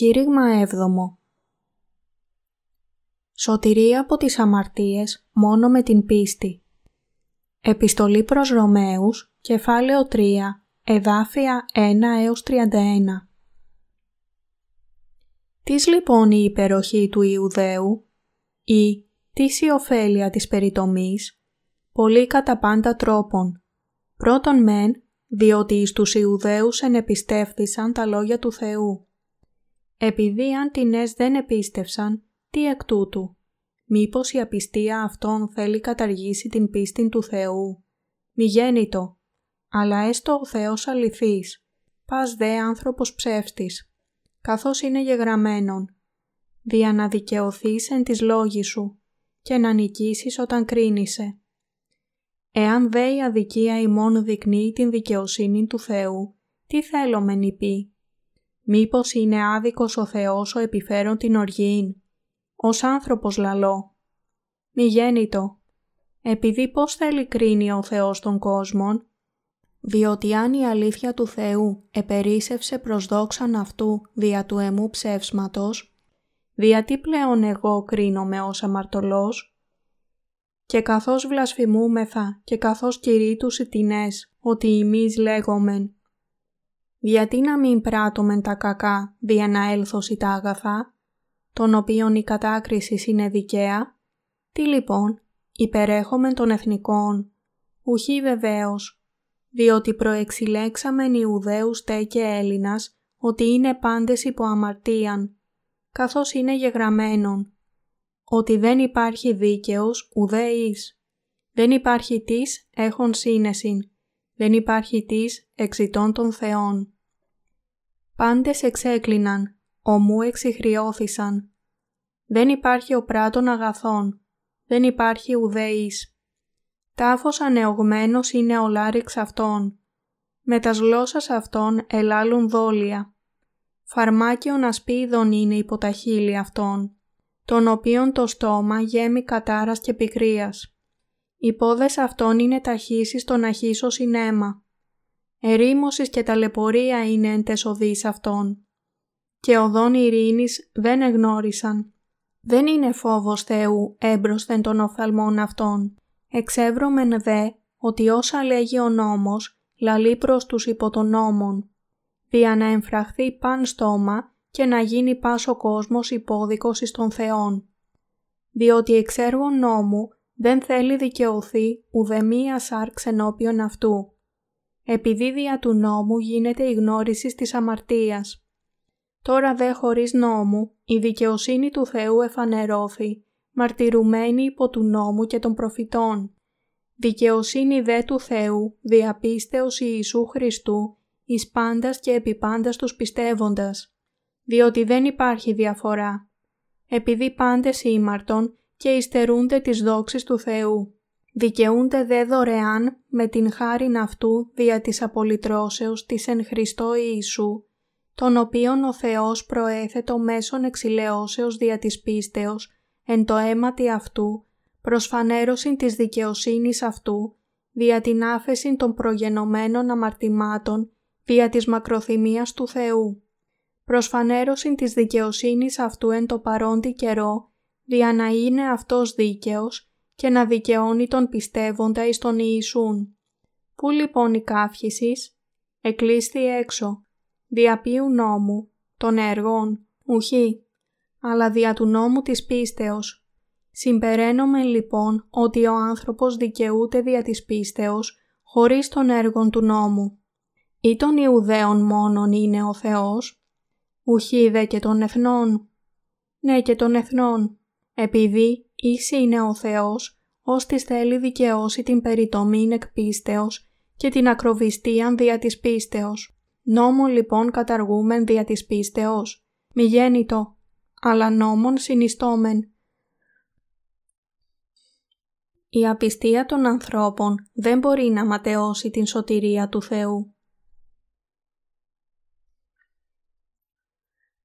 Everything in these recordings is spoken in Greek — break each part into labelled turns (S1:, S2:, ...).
S1: Κήρυγμα 7 Σωτηρία από τις αμαρτίες μόνο με την πίστη. Επιστολή προς Ρωμαίους, κεφάλαιο 3, εδάφια 1 έως 31 Τις λοιπόν η υπεροχή του Ιουδαίου ή τι η ωφέλεια της περιτομής, πολύ κατά πάντα τρόπον. Πρώτον μεν, διότι εις τους Ιουδαίους ενεπιστεύθησαν τα λόγια του Θεού επειδή αν τινές δεν επίστευσαν, τι εκ τούτου; Μήπως η απιστία αυτών θέλει καταργήσει την πίστη του Θεού. Μη γέννητο, αλλά έστω ο Θεός αληθής, πας δε άνθρωπος ψεύτης, καθώς είναι γεγραμμένον, δια να δικαιωθείς εν της λόγης σου και να νικήσεις όταν κρίνησε. Εάν δε η αδικία ημών δεικνύει την δικαιοσύνη του Θεού, τι θέλω με νηπεί. Μήπως είναι άδικος ο Θεός ο επιφέρον την οργήν. Ως άνθρωπος λαλό. Μη γέννητο. Επειδή πώς θέλει κρίνει ο Θεός των κόσμων. Διότι αν η αλήθεια του Θεού επερίσευσε προς δόξαν αυτού δια του εμού ψεύσματος, δια τι πλέον εγώ κρίνομαι ως αμαρτωλός; Και καθώς βλασφημούμεθα και καθώς κηρύττους οι τινές ότι εμείς λέγομεν γιατί να μην πράττωμεν τα κακά δια να έλθωση τα αγαθά, των οποίων η κατάκριση είναι δικαία, τι λοιπόν υπερέχομεν των εθνικών, ουχή βεβαίως, διότι προεξιλέξαμεν Ιουδαίους τε και Έλληνας ότι είναι πάντες υπό αμαρτίαν, καθώς είναι γεγραμμένον, ότι δεν υπάρχει δίκαιος ουδέ εις, δεν υπάρχει της έχων σύνεσιν, δεν υπάρχει της εξητών των θεών. Πάντες εξέκλειναν, ομού εξηχριώθησαν. Δεν υπάρχει ο πράτων αγαθών, δεν υπάρχει ουδέης. Τάφος ανεωγμένος είναι ο λάριξ αυτών. Με τας γλώσσας αυτών ελάλουν δόλια. Φαρμάκιον ασπίδων είναι υπό τα χείλη αυτών, των οποίων το στόμα γέμει κατάρας και πικρίας. Οι πόδες αυτών είναι ταχύσεις των αχύσω συνέμα. Ερήμωσης και ταλαιπωρία είναι εν τεσοδείς αυτών. Και οδόν ειρήνης δεν εγνώρισαν. Δεν είναι φόβος Θεού έμπροσθεν των οφθαλμών αυτών. Εξεύρωμεν δε ότι όσα λέγει ο νόμος λαλεί προς τους υπό τον νόμον. Δια να εμφραχθεί παν στόμα και να γίνει πας ο κόσμος υπόδικος εις των Θεών. Διότι εξέργων νόμου δεν θέλει δικαιωθεί ουδεμία σάρξ ενώπιον αυτού. Επειδή δια του νόμου γίνεται η γνώριση της αμαρτίας. Τώρα δε χωρίς νόμου η δικαιοσύνη του Θεού εφανερώθη, μαρτυρουμένη υπό του νόμου και των προφητών. Δικαιοσύνη δε του Θεού, διαπίστεως Ιησού Χριστού, εις πάντας και επί πάντας τους πιστεύοντας. Διότι δεν υπάρχει διαφορά. Επειδή πάντες ήμαρτον και υστερούνται τις δόξεις του Θεού. Δικαιούνται δε δωρεάν με την χάριν αυτού δια της απολυτρώσεως της εν Χριστώ Ιησού, τον οποίον ο Θεός προέθετο μέσον εξηλαιώσεως δια της πίστεως, εν το αίματι αυτού, προσφανέρωσιν της δικαιοσύνης αυτού, δια την άφεση των προγενωμένων αμαρτημάτων, δια της μακροθυμίας του Θεού. Προσφανέρωσιν της δικαιοσύνης αυτού εν το παρόντι καιρό, δια να είναι αυτός δίκαιος, και να δικαιώνει τον πιστεύοντα εις τον Ιησούν. Πού λοιπόν η καύχησης, εκλείστη έξω, δια ποιου νόμου, των έργων, ουχή, αλλά δια του νόμου της πίστεως. Συμπεραίνομαι λοιπόν ότι ο άνθρωπος δικαιούται δια της πίστεως, χωρίς των έργων του νόμου. Ή των Ιουδαίων μόνον είναι ο Θεός, ουχή δε και των εθνών. Ναι και των εθνών, επειδή ίση είναι ο Θεός, ώστις θέλει δικαιώσει την περιτομήν εκ πίστεως και την ακροβιστίαν δια της πίστεως. Νόμο λοιπόν καταργούμεν δια της πίστεως, μη γέννητο, αλλά νόμον συνιστόμεν. Η απιστία των ανθρώπων δεν μπορεί να ματαιώσει την σωτηρία του Θεού.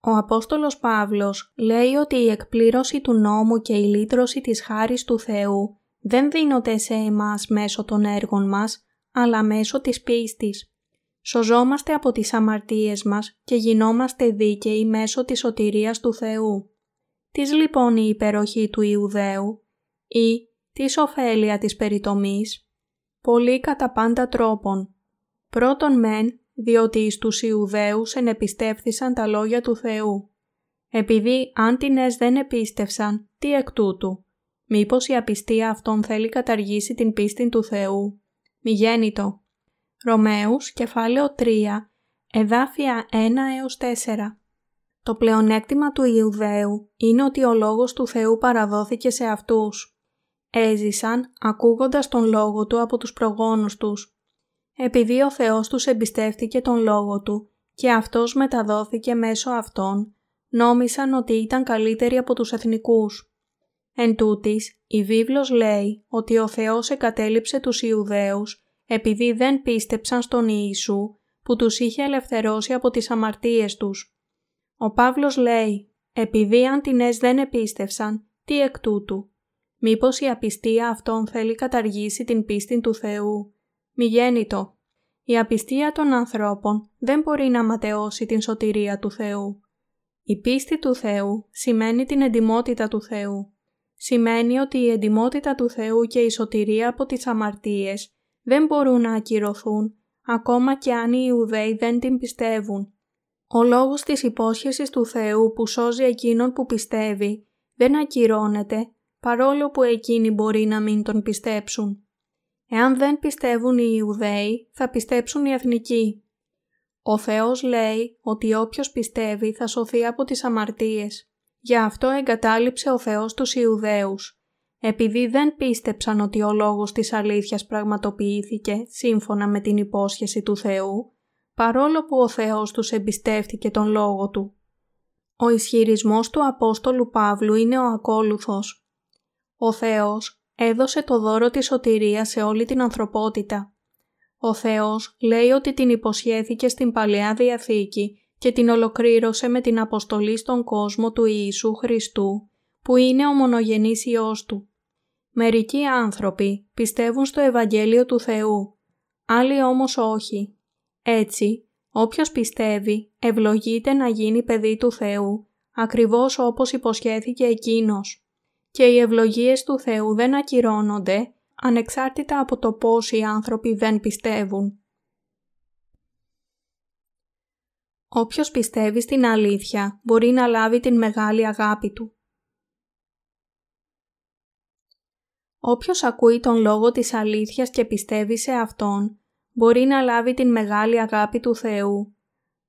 S1: Ο Απόστολος Παύλος λέει ότι η εκπλήρωση του νόμου και η λύτρωση της χάρης του Θεού δεν δίνονται σε εμάς μέσω των έργων μας, αλλά μέσω της πίστης. σωζόμαστε από τις αμαρτίες μας και γινόμαστε δίκαιοι μέσω της σωτηρίας του Θεού. Τις λοιπόν η υπεροχή του Ιουδαίου ή της ωφέλεια της περιτομής, πολύ κατά πάντα τρόπον. Πρώτον μεν, διότι εις τους Ιουδαίους ενεπιστεύθησαν τα λόγια του Θεού. Επειδή άντινες δεν επίστευσαν, τι εκ τούτου; Μήπως η απιστία αυτών θέλει καταργήσει την πίστη του Θεού; Μη γέννητο. Ρωμαίους, κεφάλαιο 3, εδάφια 1 έως 4. Το πλεονέκτημα του Ιουδαίου είναι ότι ο Λόγος του Θεού παραδόθηκε σε αυτούς. Έζησαν ακούγοντας τον Λόγο Του από τους προγόνους τους. Επειδή ο Θεός τους εμπιστεύτηκε τον Λόγο Του και Αυτός μεταδόθηκε μέσω Αυτών, νόμισαν ότι ήταν καλύτεροι από τους εθνικούς. Εν τούτης, η βίβλος λέει ότι ο Θεός εκατέλειψε τους Ιουδαίους επειδή δεν πίστεψαν στον Ιησού που τους είχε ελευθερώσει από τις αμαρτίες τους. Ο Παύλος λέει «Επειδή αντινές δεν επίστευσαν, τι εκ τούτου» Μήπως η απιστία αυτών θέλει καταργήσει την πίστη του Θεού. Μη γέννητο. Η απιστία των ανθρώπων δεν μπορεί να ματαιώσει την σωτηρία του Θεού. Η πίστη του Θεού σημαίνει την εντιμότητα του Θεού. Σημαίνει ότι η εντιμότητα του Θεού και η σωτηρία από τις αμαρτίες δεν μπορούν να ακυρωθούν, ακόμα και αν οι Ιουδαίοι δεν την πιστεύουν. Ο λόγος της υπόσχεσης του Θεού που σώζει εκείνον που πιστεύει δεν ακυρώνεται, παρόλο που εκείνοι μπορεί να μην τον πιστέψουν. Εάν δεν πιστεύουν οι Ιουδαίοι, θα πιστέψουν οι εθνικοί. Ο Θεός λέει ότι όποιος πιστεύει θα σωθεί από τις αμαρτίες. Γι' αυτό εγκατάλειψε ο Θεός τους Ιουδαίους επειδή δεν πίστεψαν ότι ο λόγος της αλήθειας πραγματοποιήθηκε σύμφωνα με την υπόσχεση του Θεού, παρόλο που ο Θεός τους εμπιστεύτηκε τον λόγο Του. Ο ισχυρισμός του Απόστολου Παύλου είναι ο ακόλουθος. Ο Θεός έδωσε το δώρο της σωτηρίας σε όλη την ανθρωπότητα. Ο Θεός λέει ότι την υποσχέθηκε στην Παλαιά Διαθήκη και την ολοκλήρωσε με την αποστολή στον κόσμο του Ιησού Χριστού, που είναι ο μονογενής Υιός Του. Μερικοί άνθρωποι πιστεύουν στο Ευαγγέλιο του Θεού, άλλοι όμως όχι. Έτσι, όποιος πιστεύει ευλογείται να γίνει παιδί του Θεού, ακριβώς όπως υποσχέθηκε Εκείνος. Και οι ευλογίες του Θεού δεν ακυρώνονται, ανεξάρτητα από το πώς οι άνθρωποι δεν πιστεύουν. Όποιος πιστεύει στην αλήθεια μπορεί να λάβει την μεγάλη αγάπη του. Όποιος ακούει τον λόγο της αλήθειας και πιστεύει σε Αυτόν, μπορεί να λάβει την μεγάλη αγάπη του Θεού.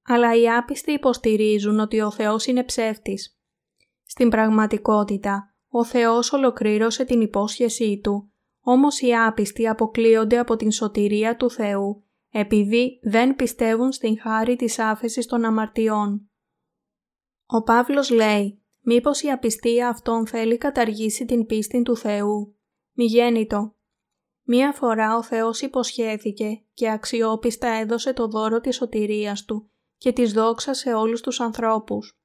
S1: Αλλά οι άπιστοι υποστηρίζουν ότι ο Θεός είναι ψεύτης. Στην πραγματικότητα, ο Θεός ολοκλήρωσε την υπόσχεσή Του, όμως οι άπιστοι αποκλείονται από την σωτηρία του Θεού, επειδή δεν πιστεύουν στην χάρη της άφεσης των αμαρτιών. Ο Παύλος λέει, μήπως η απιστία αυτών θέλει καταργήσει την πίστη του Θεού. Μη γέννητο. Μία φορά ο Θεός υποσχέθηκε και αξιόπιστα έδωσε το δώρο της σωτηρίας Του και της δόξας σε όλους τους ανθρώπους.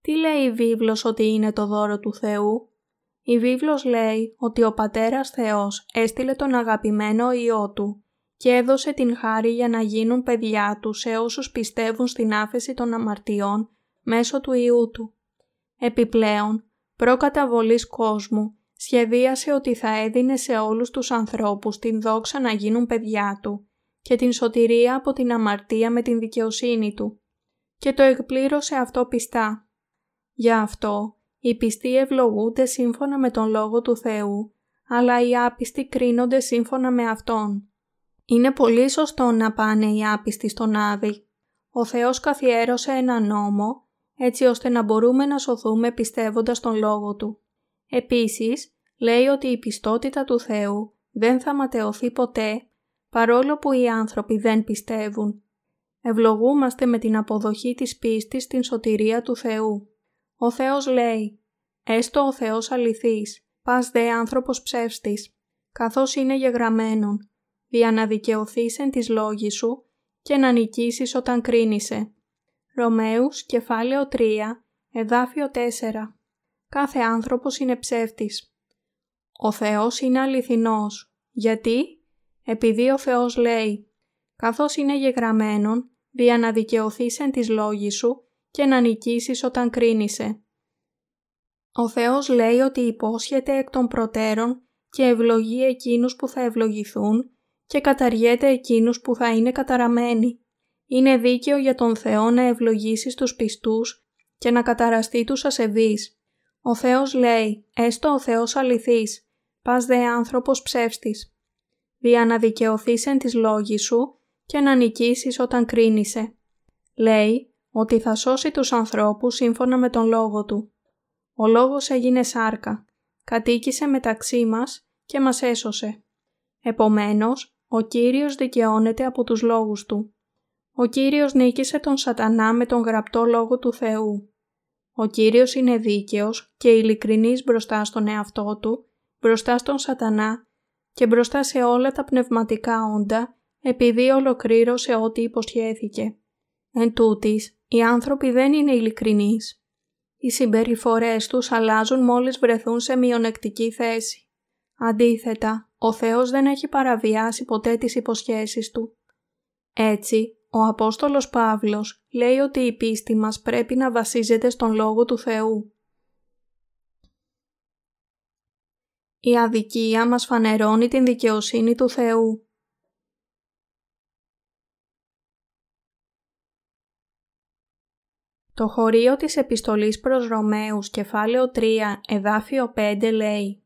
S1: Τι λέει η βίβλος ότι είναι το δώρο του Θεού; Η βίβλος λέει ότι ο Πατέρας Θεός έστειλε τον αγαπημένο Υιό Του και έδωσε την χάρη για να γίνουν παιδιά Τους σε όσους πιστεύουν στην άφεση των αμαρτιών μέσω του Υιού Του. Επιπλέον, προκαταβολής κόσμου σχεδίασε ότι θα έδινε σε όλους τους ανθρώπους την δόξα να γίνουν παιδιά του και την σωτηρία από την αμαρτία με την δικαιοσύνη του και το εκπλήρωσε αυτό πιστά. Γι' αυτό οι πιστοί ευλογούνται σύμφωνα με τον Λόγο του Θεού, αλλά οι άπιστοι κρίνονται σύμφωνα με Αυτόν. Είναι πολύ σωστό να πάνε οι άπιστοι στον Άδη. Ο Θεός καθιέρωσε ένα νόμο έτσι ώστε να μπορούμε να σωθούμε πιστεύοντας τον Λόγο Του. Επίσης, λέει ότι η πιστότητα του Θεού δεν θα ματαιωθεί ποτέ, παρόλο που οι άνθρωποι δεν πιστεύουν. Ευλογούμαστε με την αποδοχή της πίστης στην σωτηρία του Θεού. Ο Θεός λέει «Έστω ο Θεός αληθής, πας δε άνθρωπος ψεύστης, καθώς είναι γεγραμμένον, δια να δικαιωθείς εν της λόγης σου και να νικήσεις όταν κρίνησε». Ρωμαίους, κεφάλαιο 3, εδάφιο 4 κάθε άνθρωπος είναι ψεύτης. Ο Θεός είναι αληθινός. Γιατί; Επειδή ο Θεός λέει καθώς είναι γεγραμμένον, δια να δικαιωθείς εν της λόγης σου και να νικήσεις όταν κρίνησε. Ο Θεός λέει ότι υπόσχεται εκ των προτέρων και ευλογεί εκείνους που θα ευλογηθούν και καταργέται εκείνους που θα είναι καταραμένοι. Είναι δίκαιο για τον Θεό να ευλογήσει τους πιστούς και να καταραστεί τους ασεβείς. Ο Θεός λέει, έστω ο Θεός αληθής, πας δε άνθρωπος ψεύστης. Δια να δικαιωθείς εν της λόγης σου και να νικήσεις όταν κρίνησε. Λέει ότι θα σώσει τους ανθρώπους σύμφωνα με τον λόγο του. Ο λόγος έγινε σάρκα, κατοίκησε μεταξύ μας και μας έσωσε. Επομένως, ο Κύριος δικαιώνεται από τους λόγους του. Ο Κύριος νίκησε τον σατανά με τον γραπτό λόγο του Θεού. Ο Κύριος είναι δίκαιος και ειλικρινής μπροστά στον εαυτό του, μπροστά στον σατανά και μπροστά σε όλα τα πνευματικά όντα, επειδή ολοκλήρωσε ό,τι υποσχέθηκε. Εν τούτης, οι άνθρωποι δεν είναι ειλικρινείς. Οι συμπεριφορές τους αλλάζουν μόλις βρεθούν σε μειονεκτική θέση. Αντίθετα, ο Θεός δεν έχει παραβιάσει ποτέ τις υποσχέσεις Του. Έτσι, ο Απόστολος Παύλος λέει ότι η πίστη μας πρέπει να βασίζεται στον Λόγο του Θεού. Η αδικία μας φανερώνει την δικαιοσύνη του Θεού. Το χωρίο της επιστολής προς Ρωμαίους κεφάλαιο 3 εδάφιο 5 λέει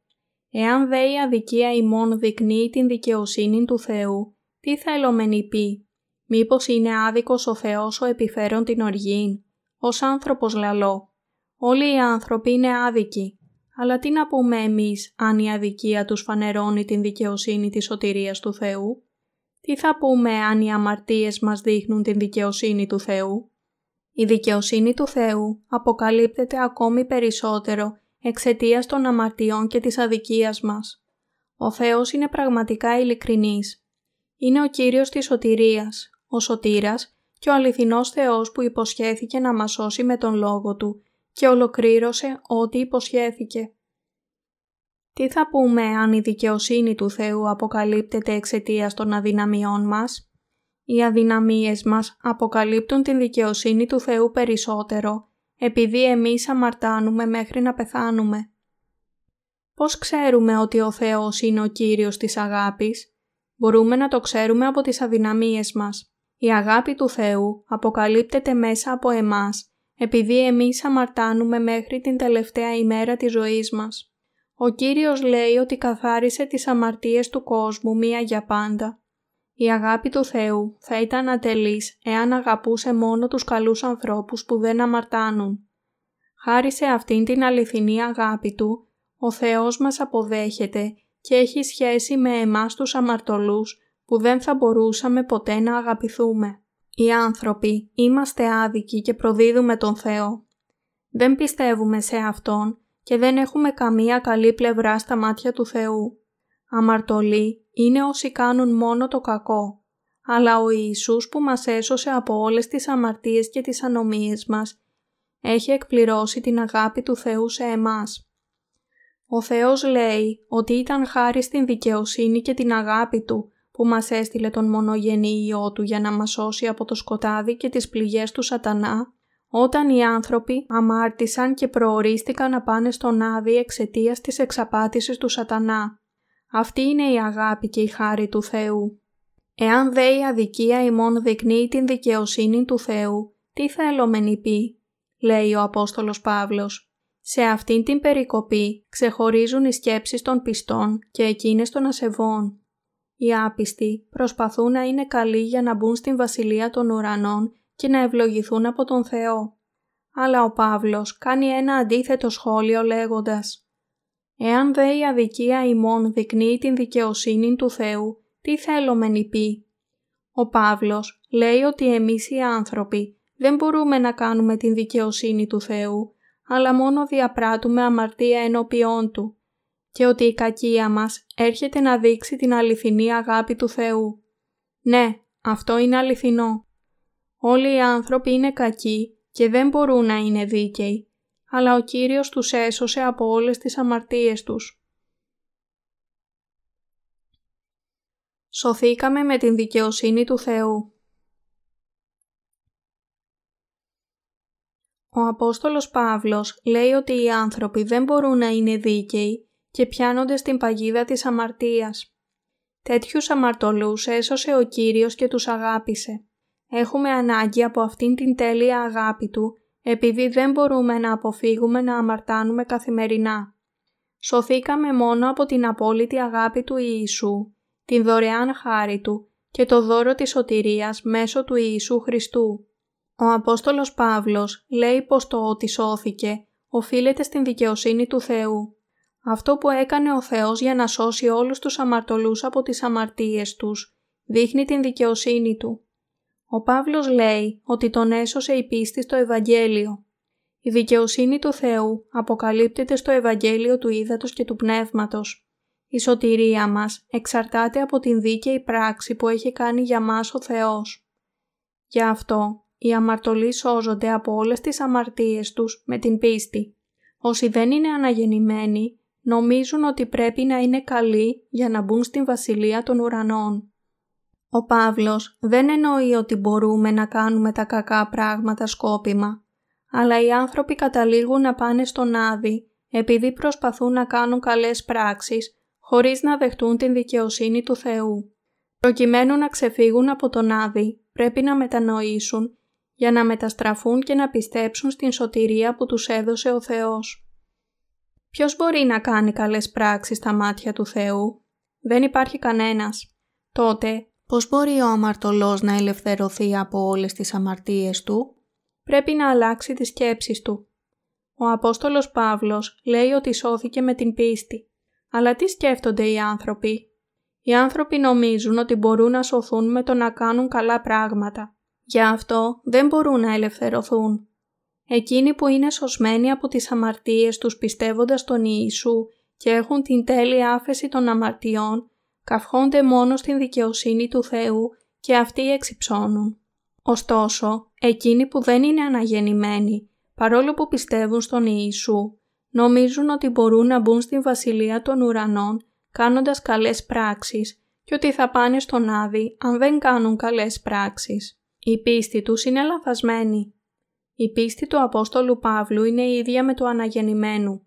S1: «Εάν δε η αδικία ημών δεικνύει την δικαιοσύνη του Θεού, τι θα ελομενεί πει, μήπως είναι άδικος ο Θεός ο επιφέρον την οργήν, ως άνθρωπος λαλό. Όλοι οι άνθρωποι είναι άδικοι, αλλά τι να πούμε εμείς αν η αδικία τους φανερώνει την δικαιοσύνη της σωτηρίας του Θεού; Τι θα πούμε αν οι αμαρτίες μας δείχνουν την δικαιοσύνη του Θεού; Η δικαιοσύνη του Θεού αποκαλύπτεται ακόμη περισσότερο εξαιτίας των αμαρτιών και της αδικίας μας. Ο Θεός είναι πραγματικά ειλικρινής. Είναι ο Κύριος της σωτηρίας, ο Σωτήρας και ο αληθινός Θεός που υποσχέθηκε να μας σώσει με τον Λόγο Του και ολοκλήρωσε ό,τι υποσχέθηκε. Τι θα πούμε αν η δικαιοσύνη του Θεού αποκαλύπτεται εξαιτίας των αδυναμιών μας; Οι αδυναμίες μας αποκαλύπτουν την δικαιοσύνη του Θεού περισσότερο, επειδή εμείς αμαρτάνουμε μέχρι να πεθάνουμε. Πώς ξέρουμε ότι ο Θεός είναι ο Κύριος της αγάπης; Μπορούμε να το ξέρουμε από τις αδυναμίες μας. Η αγάπη του Θεού αποκαλύπτεται μέσα από εμάς, επειδή εμείς αμαρτάνουμε μέχρι την τελευταία ημέρα της ζωής μας. Ο Κύριος λέει ότι καθάρισε τις αμαρτίες του κόσμου μία για πάντα η αγάπη του Θεού θα ήταν ατελής εάν αγαπούσε μόνο τους καλούς ανθρώπους που δεν αμαρτάνουν. Χάρη σε αυτήν την αληθινή αγάπη Του, ο Θεός μας αποδέχεται και έχει σχέση με εμάς τους αμαρτωλούς που δεν θα μπορούσαμε ποτέ να αγαπηθούμε. Οι άνθρωποι είμαστε άδικοι και προδίδουμε τον Θεό. Δεν πιστεύουμε σε Αυτόν και δεν έχουμε καμία καλή πλευρά στα μάτια του Θεού. Αμαρτωλοί είναι όσοι κάνουν μόνο το κακό, αλλά ο Ιησούς που μας έσωσε από όλες τις αμαρτίες και τις ανομίες μας, έχει εκπληρώσει την αγάπη του Θεού σε εμάς. Ο Θεός λέει ότι ήταν χάρη στην δικαιοσύνη και την αγάπη Του που μας έστειλε τον μονογενή Υιό Του για να μας σώσει από το σκοτάδι και τις πληγές του σατανά, όταν οι άνθρωποι αμάρτησαν και προορίστηκαν να πάνε στον Άδη εξαιτίας της εξαπάτησης του σατανά. Αυτή είναι η αγάπη και η χάρη του Θεού. Εάν δε η αδικία ημών δεικνύει την δικαιοσύνη του Θεού, τι θέλομεν πει, λέει ο Απόστολος Παύλος. Σε αυτήν την περικοπή ξεχωρίζουν οι σκέψεις των πιστών και εκείνες των ασεβών. Οι άπιστοι προσπαθούν να είναι καλοί για να μπουν στην βασιλεία των ουρανών και να ευλογηθούν από τον Θεό. Αλλά ο Παύλος κάνει ένα αντίθετο σχόλιο λέγοντας Εάν δε η αδικία ημών δεικνύει την δικαιοσύνη του Θεού, τι θέλω μεν πει. Ο Παύλος λέει ότι εμείς οι άνθρωποι δεν μπορούμε να κάνουμε την δικαιοσύνη του Θεού, αλλά μόνο διαπράττουμε αμαρτία ενώπιόν Του και ότι η κακία μας έρχεται να δείξει την αληθινή αγάπη του Θεού. Ναι, αυτό είναι αληθινό. Όλοι οι άνθρωποι είναι κακοί και δεν μπορούν να είναι δίκαιοι αλλά ο Κύριος τους έσωσε από όλες τις αμαρτίες τους. Σωθήκαμε με την δικαιοσύνη του Θεού. Ο Απόστολος Παύλος λέει ότι οι άνθρωποι δεν μπορούν να είναι δίκαιοι και πιάνονται στην παγίδα της αμαρτίας. Τέτοιους αμαρτωλούς έσωσε ο Κύριος και τους αγάπησε. Έχουμε ανάγκη από αυτήν την τέλεια αγάπη Του, επειδή δεν μπορούμε να αποφύγουμε να αμαρτάνουμε καθημερινά. Σωθήκαμε μόνο από την απόλυτη αγάπη του Ιησού, την δωρεάν χάρη Του και το δώρο της σωτηρίας μέσω του Ιησού Χριστού. Ο Απόστολος Παύλος λέει πως το ότι σώθηκε οφείλεται στην δικαιοσύνη του Θεού. Αυτό που έκανε ο Θεός για να σώσει όλους τους αμαρτωλούς από τις αμαρτίες τους δείχνει την δικαιοσύνη Του. Ο Παύλος λέει ότι τον έσωσε η πίστη στο Ευαγγέλιο. Η δικαιοσύνη του Θεού αποκαλύπτεται στο Ευαγγέλιο του Ήδατος και του Πνεύματος. Η σωτηρία μας εξαρτάται από την δίκαιη πράξη που έχει κάνει για μας ο Θεός. Γι' αυτό οι αμαρτωλοί σώζονται από όλες τις αμαρτίες τους με την πίστη. Όσοι δεν είναι αναγεννημένοι νομίζουν ότι πρέπει να είναι καλοί για να μπουν στην Βασιλεία των Ουρανών. Ο Παύλος δεν εννοεί ότι μπορούμε να κάνουμε τα κακά πράγματα σκόπιμα, αλλά οι άνθρωποι καταλήγουν να πάνε στον Άδη επειδή προσπαθούν να κάνουν καλές πράξεις χωρίς να δεχτούν την δικαιοσύνη του Θεού. Προκειμένου να ξεφύγουν από τον Άδη πρέπει να μετανοήσουν για να μεταστραφούν και να πιστέψουν στην σωτηρία που τους έδωσε ο Θεός. Ποιος μπορεί να κάνει καλές πράξεις στα μάτια του Θεού; Δεν υπάρχει κανένας. Τότε, πώς μπορεί ο αμαρτωλός να ελευθερωθεί από όλες τις αμαρτίες του; Πρέπει να αλλάξει τις σκέψεις του. Ο Απόστολος Παύλος λέει ότι σώθηκε με την πίστη. Αλλά τι σκέφτονται οι άνθρωποι; Οι άνθρωποι νομίζουν ότι μπορούν να σωθούν με το να κάνουν καλά πράγματα. Γι' αυτό δεν μπορούν να ελευθερωθούν. Εκείνοι που είναι σωσμένοι από τις αμαρτίες τους πιστεύοντας τον Ιησού και έχουν την τέλεια άφεση των αμαρτιών, καυχόνται μόνο στην δικαιοσύνη του Θεού και αυτοί εξυψώνουν. Ωστόσο, εκείνοι που δεν είναι αναγεννημένοι, παρόλο που πιστεύουν στον Ιησού, νομίζουν ότι μπορούν να μπουν στην Βασιλεία των Ουρανών κάνοντας καλές πράξεις και ότι θα πάνε στον Άδη αν δεν κάνουν καλές πράξεις. Η πίστη τους είναι λαθασμένη. Η πίστη του Απόστολου Παύλου είναι ίδια με του αναγεννημένου.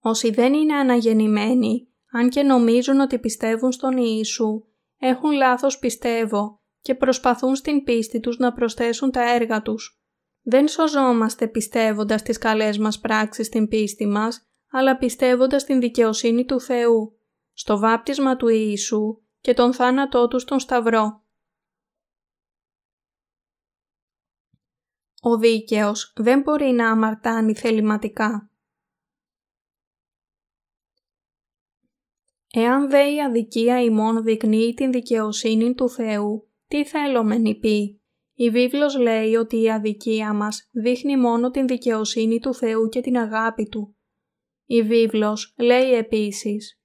S1: Όσοι δεν είναι αναγεννημένοι, αν και νομίζουν ότι πιστεύουν στον Ιησού, έχουν λάθος πιστεύω και προσπαθούν στην πίστη τους να προσθέσουν τα έργα τους. Δεν σωζόμαστε πιστεύοντας τις καλές μας πράξεις στην πίστη μας, αλλά πιστεύοντας την δικαιοσύνη του Θεού, στο βάπτισμα του Ιησού και τον θάνατό του στον Σταυρό. Ο δίκαιος δεν μπορεί να αμαρτάνει θεληματικά. Εάν δε η αδικία ημών δεικνύει την δικαιοσύνη του Θεού, τι θέλομεν πει; Η βίβλος λέει ότι η αδικία μας δείχνει μόνο την δικαιοσύνη του Θεού και την αγάπη Του. Η βίβλος λέει επίσης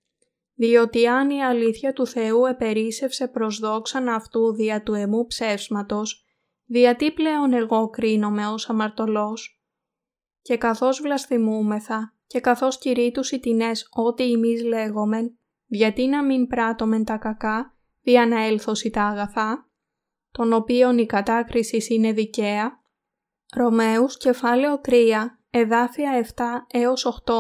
S1: «Διότι αν η αλήθεια του Θεού επερίσευσε προς δόξαν αυτού δια του εμού ψεύσματος, διατί πλέον εγώ κρίνομαι ως αμαρτωλός; Και καθώς βλασθημούμεθα και καθώς κηρύττους οι τινές ό,τι εμείς λέγομεν, γιατί να μην πράττομεν τα κακά, δια να έλθωσι τα αγαθά, των οποίων η κατάκρισης είναι δικαία. Ρωμαίους κεφάλαιο 3, εδάφια 7 έως 8.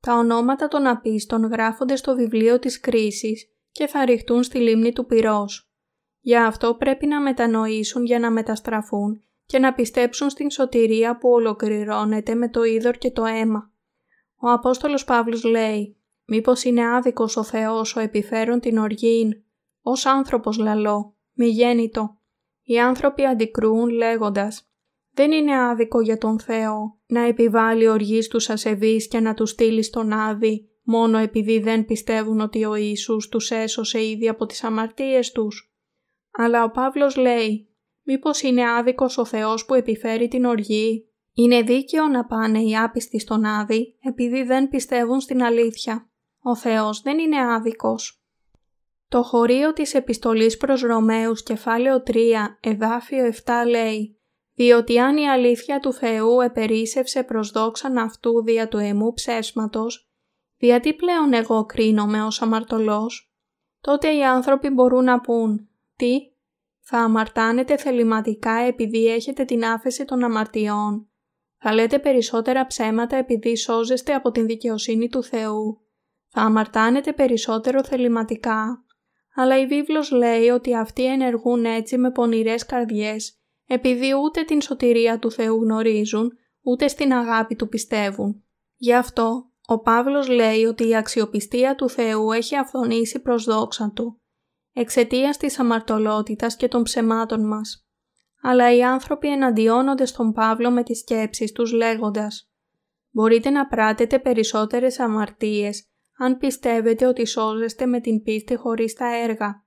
S1: Τα ονόματα των απίστων γράφονται στο βιβλίο της κρίσης και θα ρηχτούν στη λίμνη του πυρός. Γι' αυτό πρέπει να μετανοήσουν για να μεταστραφούν και να πιστέψουν στην σωτηρία που ολοκληρώνεται με το είδωρ και το αίμα. Ο Απόστολος Παύλος λέει «Μήπως είναι άδικος ο Θεός ο επιφέρον την οργήν, ως άνθρωπος λαλό, μη γέννητο». Οι άνθρωποι αντικρούν λέγοντας «Δεν είναι άδικο για τον Θεό να επιβάλλει οργής στους ασεβείς και να τους στείλει στον Άδη, μόνο επειδή δεν πιστεύουν ότι ο Ιησούς τους έσωσε ήδη από τις αμαρτίες τους». Αλλά ο Παύλος λέει «Μήπως είναι άδικος ο Θεός που επιφέρει την οργή» Είναι δίκαιο να πάνε οι άπιστοι στον Άδη επειδή δεν πιστεύουν στην αλήθεια. Ο Θεός δεν είναι άδικος. Το χωρίο της επιστολής προς Ρωμαίους κεφάλαιο 3 εδάφιο 7 λέει «Διότι αν η αλήθεια του Θεού επερίσευσε προς δόξαν αυτού δια του εμού ψέσματος, γιατί πλέον εγώ κρίνομαι ως αμαρτωλός» τότε οι άνθρωποι μπορούν να πούν «Τι, θα αμαρτάνετε θεληματικά επειδή έχετε την άφεση των αμαρτιών; Θα λέτε περισσότερα ψέματα επειδή σώζεστε από την δικαιοσύνη του Θεού; Θα αμαρτάνετε περισσότερο θεληματικά. Αλλά η βίβλος λέει ότι αυτοί ενεργούν έτσι με πονηρές καρδιές επειδή ούτε την σωτηρία του Θεού γνωρίζουν, ούτε στην αγάπη του πιστεύουν. Γι' αυτό, ο Παύλος λέει ότι η αξιοπιστία του Θεού έχει αυθονήσει προς δόξα Του, εξαιτίας της αμαρτωλότητας και των ψεμάτων μας. Αλλά οι άνθρωποι εναντιώνονται στον Παύλο με τις σκέψεις τους λέγοντας «Μπορείτε να πράτετε περισσότερες αμαρτίες αν πιστεύετε ότι σώζεστε με την πίστη χωρίς τα έργα.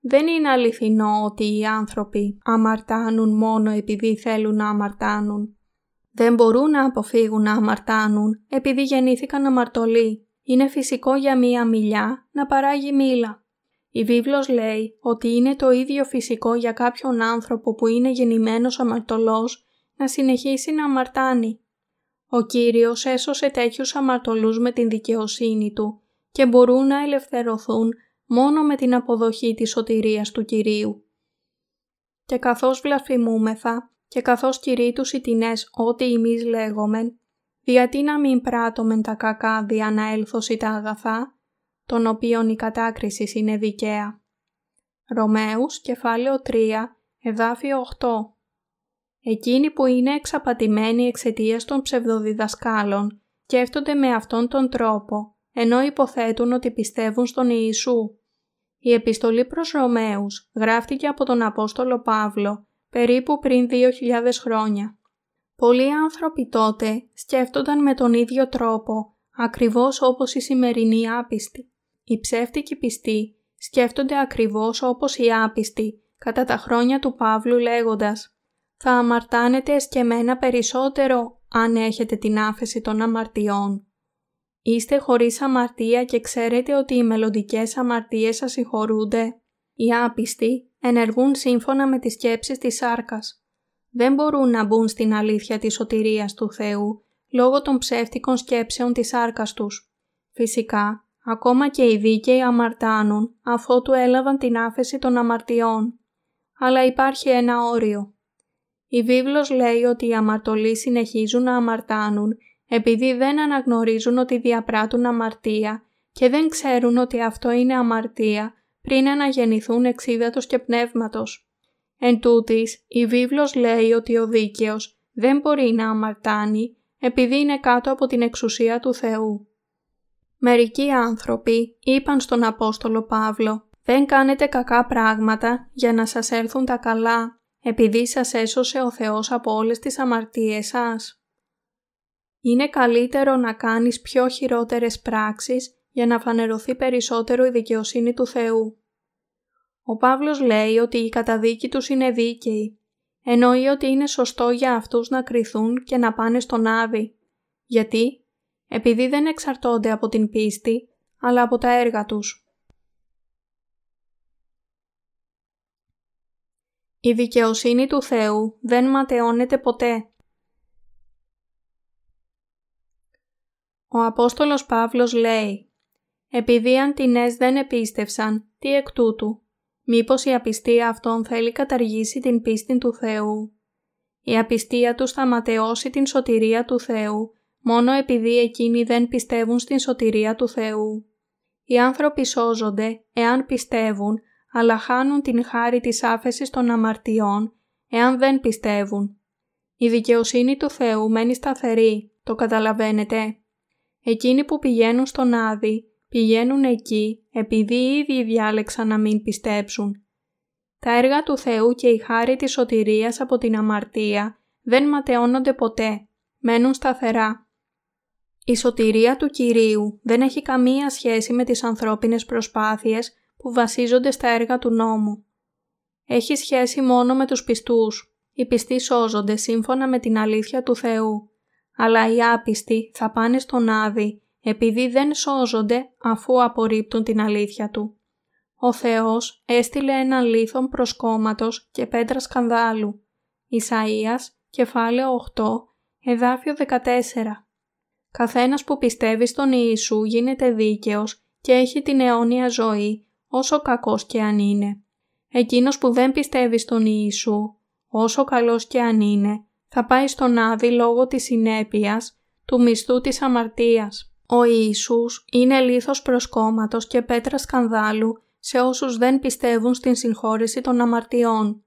S1: Δεν είναι αληθινό ότι οι άνθρωποι αμαρτάνουν μόνο επειδή θέλουν να αμαρτάνουν. Δεν μπορούν να αποφύγουν να αμαρτάνουν επειδή γεννήθηκαν αμαρτωλοί. Είναι φυσικό για μία μιλιά να παράγει μήλα. Η βίβλος λέει ότι είναι το ίδιο φυσικό για κάποιον άνθρωπο που είναι γεννημένος αμαρτωλός να συνεχίσει να αμαρτάνει. Ο Κύριος έσωσε τέτοιους αμαρτωλούς με την δικαιοσύνη Του και μπορούν να ελευθερωθούν μόνο με την αποδοχή της σωτηρίας του Κυρίου. Και καθώς βλαφημούμεθα και καθώς κηρύττους οι τινές ό,τι εμείς λέγομεν, γιατί να μην πράττωμεν τα κακά δια να έλθωση τα αγαθά, των οποίων η κατάκριση είναι δικαία. Ρωμαίους, κεφάλαιο 3, εδάφιο 8 Εκείνοι που είναι εξαπατημένοι εξαιτίας των ψευδοδιδασκάλων, σκέφτονται με αυτόν τον τρόπο, ενώ υποθέτουν ότι πιστεύουν στον Ιησού. Η επιστολή προς Ρωμαίους γράφτηκε από τον Απόστολο Παύλο περίπου πριν 2.000 χρόνια. Πολλοί άνθρωποι τότε σκέφτονταν με τον ίδιο τρόπο, ακριβώς όπως οι σημερινοί άπιστοι. Οι ψεύτικοι πιστοί σκέφτονται ακριβώς όπως οι άπιστοι κατά τα χρόνια του Παύλου λέγοντας «Θα αμαρτάνετε εσκεμένα περισσότερο αν έχετε την άφεση των αμαρτιών». Είστε χωρίς αμαρτία και ξέρετε ότι οι μελλοντικές αμαρτίες σας συγχωρούνται. Οι άπιστοι ενεργούν σύμφωνα με τις σκέψεις της σάρκας. Δεν μπορούν να μπουν στην αλήθεια της σωτηρίας του Θεού λόγω των ψεύτικων σκέψεων της σάρκας τους. Φυσικά, ακόμα και οι δίκαιοι αμαρτάνουν αφότου έλαβαν την άφεση των αμαρτιών. Αλλά υπάρχει ένα όριο. Η βίβλος λέει ότι οι αμαρτωλοί συνεχίζουν να αμαρτάνουν επειδή δεν αναγνωρίζουν ότι διαπράττουν αμαρτία και δεν ξέρουν ότι αυτό είναι αμαρτία πριν αναγεννηθούν εξίδατος και πνεύματος. Εν τούτης, η βίβλος λέει ότι ο δίκαιος δεν μπορεί να αμαρτάνει επειδή είναι κάτω από την εξουσία του Θεού. Μερικοί άνθρωποι είπαν στον Απόστολο Παύλο «Δεν κάνετε κακά πράγματα για να σας έρθουν τα καλά, επειδή σας έσωσε ο Θεός από όλες τις αμαρτίες σας». Είναι καλύτερο να κάνεις πιο χειρότερες πράξεις για να φανερωθεί περισσότερο η δικαιοσύνη του Θεού. Ο Παύλος λέει ότι η καταδίκη τους είναι δίκαιη. Εννοεί ότι είναι σωστό για αυτούς να κριθούν και να πάνε στον Άδη. Γιατί; Επειδή δεν εξαρτώνται από την πίστη, αλλά από τα έργα τους. Η δικαιοσύνη του Θεού δεν ματαιώνεται ποτέ. Ο Απόστολος Παύλος λέει «Επειδή αντινές δεν επίστευσαν, τι εκ τούτου, μήπως η απιστία αυτών θέλει καταργήσει την πίστη του Θεού. Η απιστία τους θα ματαιώσει την σωτηρία του Θεού, μόνο επειδή εκείνοι δεν πιστεύουν στην σωτηρία του Θεού. Οι άνθρωποι σώζονται εάν πιστεύουν, αλλά χάνουν την χάρη της άφεσης των αμαρτιών εάν δεν πιστεύουν. Η δικαιοσύνη του Θεού μένει σταθερή, το καταλαβαίνετε. Εκείνοι που πηγαίνουν στον Άδη πηγαίνουν εκεί επειδή ήδη διάλεξαν να μην πιστέψουν. Τα έργα του Θεού και η χάρη της σωτηρίας από την αμαρτία δεν ματαιώνονται ποτέ, μένουν σταθερά. Η σωτηρία του Κυρίου δεν έχει καμία σχέση με τις ανθρώπινες προσπάθειες που βασίζονται στα έργα του νόμου. Έχει σχέση μόνο με τους πιστούς. Οι πιστοί σώζονται σύμφωνα με την αλήθεια του Θεού αλλά οι άπιστοι θα πάνε στον Άδη επειδή δεν σώζονται αφού απορρίπτουν την αλήθεια Του. Ο Θεός έστειλε έναν λίθον προσκόμματος και πέτρας σκανδάλου. Ισαΐας, κεφάλαιο 8, εδάφιο 14. Καθένας που πιστεύει στον Ιησού γίνεται δίκαιος και έχει την αιώνια ζωή, όσο κακός και αν είναι. Εκείνος που δεν πιστεύει στον Ιησού, όσο καλός και αν είναι, θα πάει στον Άδη λόγω της συνέπειας του μισθού της αμαρτίας. Ο Ιησούς είναι λίθος προσκόμματος και πέτρας σκανδάλου σε όσους δεν πιστεύουν στην συγχώρεση των αμαρτιών.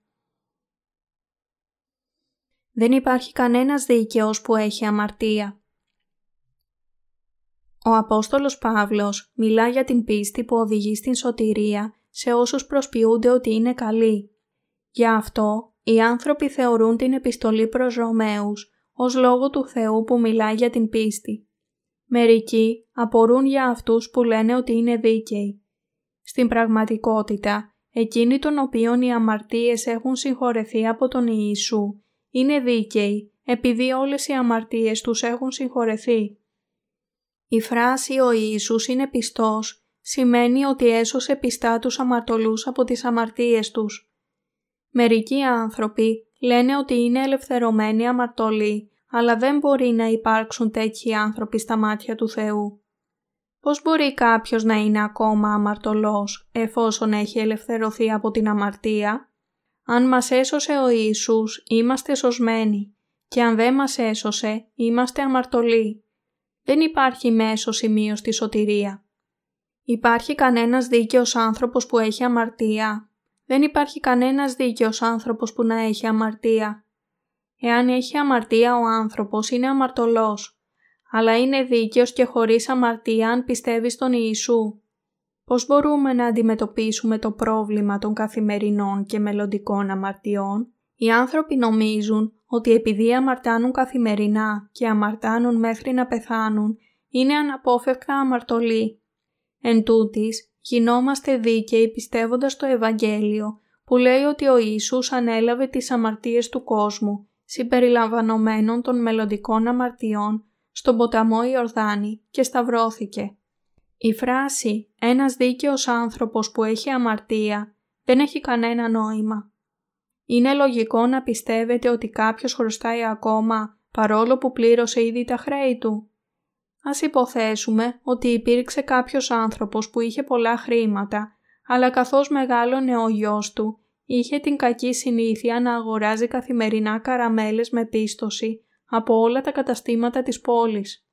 S1: Δεν υπάρχει κανένας δίκαιος που έχει αμαρτία. Ο Απόστολος Παύλος μιλά για την πίστη που οδηγεί στην σωτηρία σε όσους προσποιούνται ότι είναι καλοί. Γι' αυτό οι άνθρωποι θεωρούν την επιστολή προς Ρωμαίους ως λόγο του Θεού που μιλάει για την πίστη. Μερικοί απορούν για αυτούς που λένε ότι είναι δίκαιοι. Στην πραγματικότητα, εκείνοι των οποίων οι αμαρτίες έχουν συγχωρεθεί από τον Ιησού είναι δίκαιοι επειδή όλες οι αμαρτίες τους έχουν συγχωρεθεί. Η φράση «Ο Ιησούς είναι πιστός» σημαίνει ότι έσωσε πιστά τους αμαρτωλούς από τις αμαρτίες τους. Μερικοί άνθρωποι λένε ότι είναι ελευθερωμένοι αμαρτωλοί, αλλά δεν μπορεί να υπάρξουν τέτοιοι άνθρωποι στα μάτια του Θεού. Πώς μπορεί κάποιος να είναι ακόμα αμαρτωλός εφόσον έχει ελευθερωθεί από την αμαρτία; Αν μας έσωσε ο Ιησούς, είμαστε σωσμένοι και αν δεν μας έσωσε, είμαστε αμαρτωλοί. Δεν υπάρχει μέσος σημείος στη σωτηρία. Υπάρχει κανένας δίκαιος άνθρωπος που έχει αμαρτία. Δεν υπάρχει κανένας δίκαιος άνθρωπος που να έχει αμαρτία. Εάν έχει αμαρτία ο άνθρωπος είναι αμαρτωλός, αλλά είναι δίκαιος και χωρίς αμαρτία αν πιστεύει στον Ιησού. Πώς μπορούμε να αντιμετωπίσουμε το πρόβλημα των καθημερινών και μελλοντικών αμαρτιών; Οι άνθρωποι νομίζουν ότι επειδή αμαρτάνουν καθημερινά και αμαρτάνουν μέχρι να πεθάνουν, είναι αναπόφευκτα αμαρτωλοί. Εν τούτης, γινόμαστε δίκαιοι πιστεύοντας το Ευαγγέλιο που λέει ότι ο Ιησούς ανέλαβε τις αμαρτίες του κόσμου συμπεριλαμβανομένων των μελλοντικών αμαρτιών στον ποταμό Ιορδάνη και σταυρώθηκε. Η φράση «ένας δίκαιος άνθρωπος που έχει αμαρτία» δεν έχει κανένα νόημα. Είναι λογικό να πιστεύετε ότι κάποιος χρωστάει ακόμα παρόλο που πλήρωσε ήδη τα χρέη του. Ας υποθέσουμε ότι υπήρξε κάποιος άνθρωπος που είχε πολλά χρήματα, αλλά καθώς μεγάλωνε ο γιος του, είχε την κακή συνήθεια να αγοράζει καθημερινά καραμέλες με πίστοση από όλα τα καταστήματα της πόλης.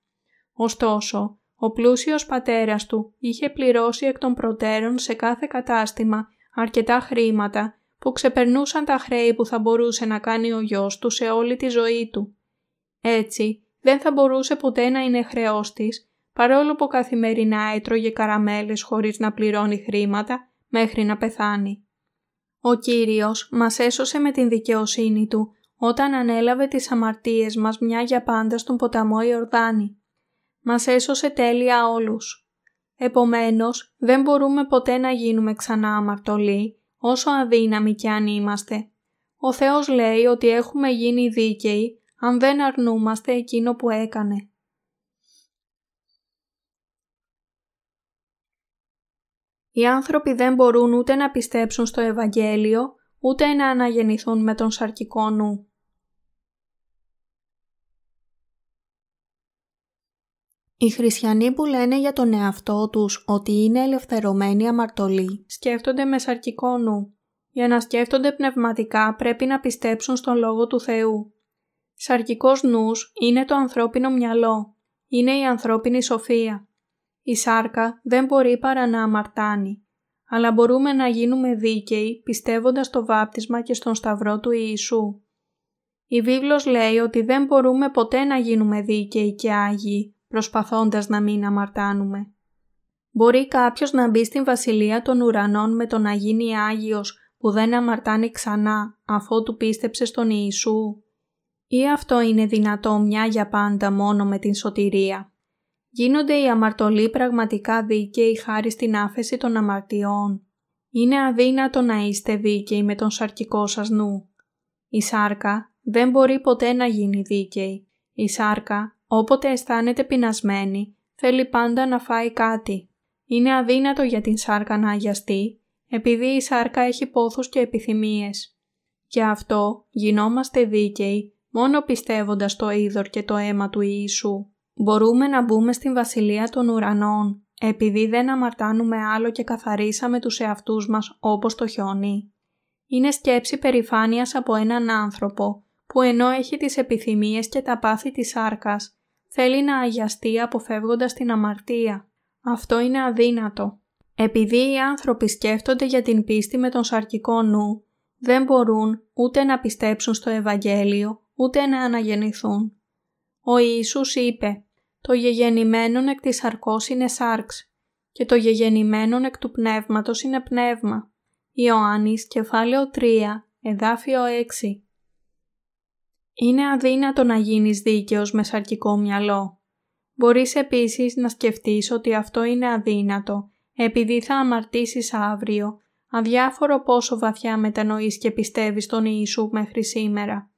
S1: Ωστόσο, ο πλούσιος πατέρας του είχε πληρώσει εκ των προτέρων σε κάθε κατάστημα αρκετά χρήματα που ξεπερνούσαν τα χρέη που θα μπορούσε να κάνει ο γιος του σε όλη τη ζωή του. Έτσι, δεν θα μπορούσε ποτέ να είναι χρεός της, παρόλο που καθημερινά έτρωγε καραμέλες χωρίς να πληρώνει χρήματα μέχρι να πεθάνει. Ο Κύριος μας έσωσε με την δικαιοσύνη Του όταν ανέλαβε τις αμαρτίες μας μια για πάντα στον ποταμό Ιορδάνη. Μας έσωσε τέλεια όλους. Επομένως, δεν μπορούμε ποτέ να γίνουμε ξανά αμαρτωλοί, όσο αδύναμοι κι αν είμαστε. Ο Θεός λέει ότι έχουμε γίνει δίκαιοι αν δεν αρνούμαστε εκείνο που έκανε. Οι άνθρωποι δεν μπορούν ούτε να πιστέψουν στο Ευαγγέλιο, ούτε να αναγεννηθούν με τον σαρκικό νου. Οι χριστιανοί που λένε για τον εαυτό τους ότι είναι ελευθερωμένοι αμαρτωλοί σκέφτονται με σαρκικό νου. Για να σκέφτονται πνευματικά πρέπει να πιστέψουν στον Λόγο του Θεού. Σαρκικός νους είναι το ανθρώπινο μυαλό. Είναι η ανθρώπινη σοφία. Η σάρκα δεν μπορεί παρά να αμαρτάνει, αλλά μπορούμε να γίνουμε δίκαιοι πιστεύοντας στο βάπτισμα και στον σταυρό του Ιησού. Η βίβλος λέει ότι δεν μπορούμε ποτέ να γίνουμε δίκαιοι και άγιοι προσπαθώντας να μην αμαρτάνουμε. Μπορεί κάποιος να μπει στην βασιλεία των ουρανών με το να γίνει Άγιος που δεν αμαρτάνει ξανά αφότου πίστεψε στον Ιησού; Ή αυτό είναι δυνατό μια για πάντα μόνο με την σωτηρία; Γίνονται οι αμαρτωλοί πραγματικά δίκαιοι χάρη στην άφεση των αμαρτιών; Είναι αδύνατο να είστε δίκαιοι με τον σαρκικό σας νου; Η σάρκα δεν μπορεί ποτέ να γίνει δίκαιη. Η σάρκα όποτε αισθάνεται πεινασμένη θέλει πάντα να φάει κάτι. Είναι αδύνατο για την σάρκα να αγιαστεί επειδή η σάρκα έχει πόθους και επιθυμίες. Γι' αυτό γινόμαστε δίκαιοι μόνο πιστεύοντας το είδωρ και το αίμα του Ιησού μπορούμε να μπούμε στην Βασιλεία των Ουρανών επειδή δεν αμαρτάνουμε άλλο και καθαρίσαμε τους εαυτούς μας όπως το χιόνι. Είναι σκέψη περηφάνειας από έναν άνθρωπο που ενώ έχει τις επιθυμίες και τα πάθη της σάρκας, θέλει να αγιαστεί αποφεύγοντας την αμαρτία. Αυτό είναι αδύνατο. Επειδή οι άνθρωποι σκέφτονται για την πίστη με τον σαρκικό νου, δεν μπορούν ούτε να πιστέψουν στο Ευαγγέλιο, ούτε να αναγεννηθούν. Ο Ιησούς είπε «Το γεγεννημένον εκ της σαρκός είναι σάρξ και το γεγεννημένον εκ του πνεύματος είναι πνεύμα». Ιωάννης, κεφάλαιο 3, εδάφιο 6. Είναι αδύνατο να γίνεις δίκαιος με σαρκικό μυαλό. Μπορείς επίσης να σκεφτείς ότι αυτό είναι αδύνατο επειδή θα αμαρτήσεις αύριο, αδιάφορο πόσο βαθιά μετανοείς και πιστεύεις τον Ιησού μέχρι σήμερα.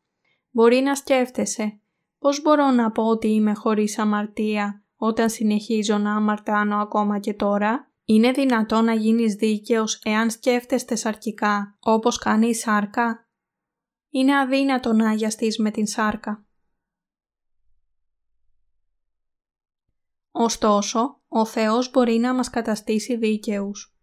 S1: Μπορεί να σκέφτεσαι πώς μπορώ να πω ότι είμαι χωρίς αμαρτία όταν συνεχίζω να αμαρτάνω ακόμα και τώρα; Είναι δυνατό να γίνεις δίκαιος εάν σκέφτεστε σαρκικά όπως κάνει η σάρκα; Είναι αδύνατο να αγιαστείς με την σάρκα. Ωστόσο, ο Θεός μπορεί να μας καταστήσει δίκαιους.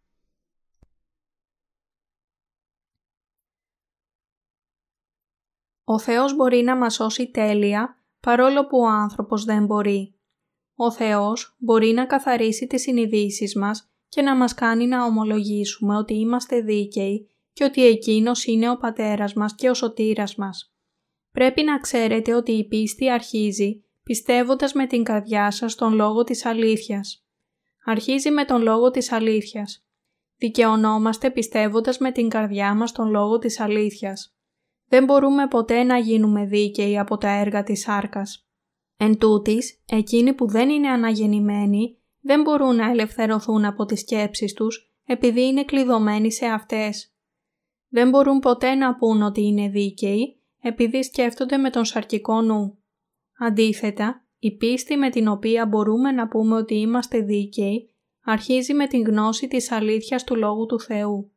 S1: Ο Θεός μπορεί να μας σώσει τέλεια, παρόλο που ο άνθρωπος δεν μπορεί. Ο Θεός μπορεί να καθαρίσει τις συνειδήσεις μας και να μας κάνει να ομολογήσουμε ότι είμαστε δίκαιοι και ότι Εκείνος είναι ο Πατέρας μας και ο Σωτήρας μας. Πρέπει να ξέρετε ότι η πίστη αρχίζει πιστεύοντας με την καρδιά σας τον λόγο της αλήθειας. Αρχίζει με τον λόγο της αλήθειας. Δικαιωνόμαστε πιστεύοντας με την καρδιά μας τον λόγο της αλήθειας. Δεν μπορούμε ποτέ να γίνουμε δίκαιοι από τα έργα της σάρκας. Εν τούτης, εκείνοι που δεν είναι αναγεννημένοι δεν μπορούν να ελευθερωθούν από τις σκέψεις τους επειδή είναι κλειδωμένοι σε αυτές. Δεν μπορούν ποτέ να πούν ότι είναι δίκαιοι επειδή σκέφτονται με τον σαρκικό νου. Αντίθετα, η πίστη με την οποία μπορούμε να πούμε ότι είμαστε δίκαιοι αρχίζει με την γνώση της αλήθειας του Λόγου του Θεού.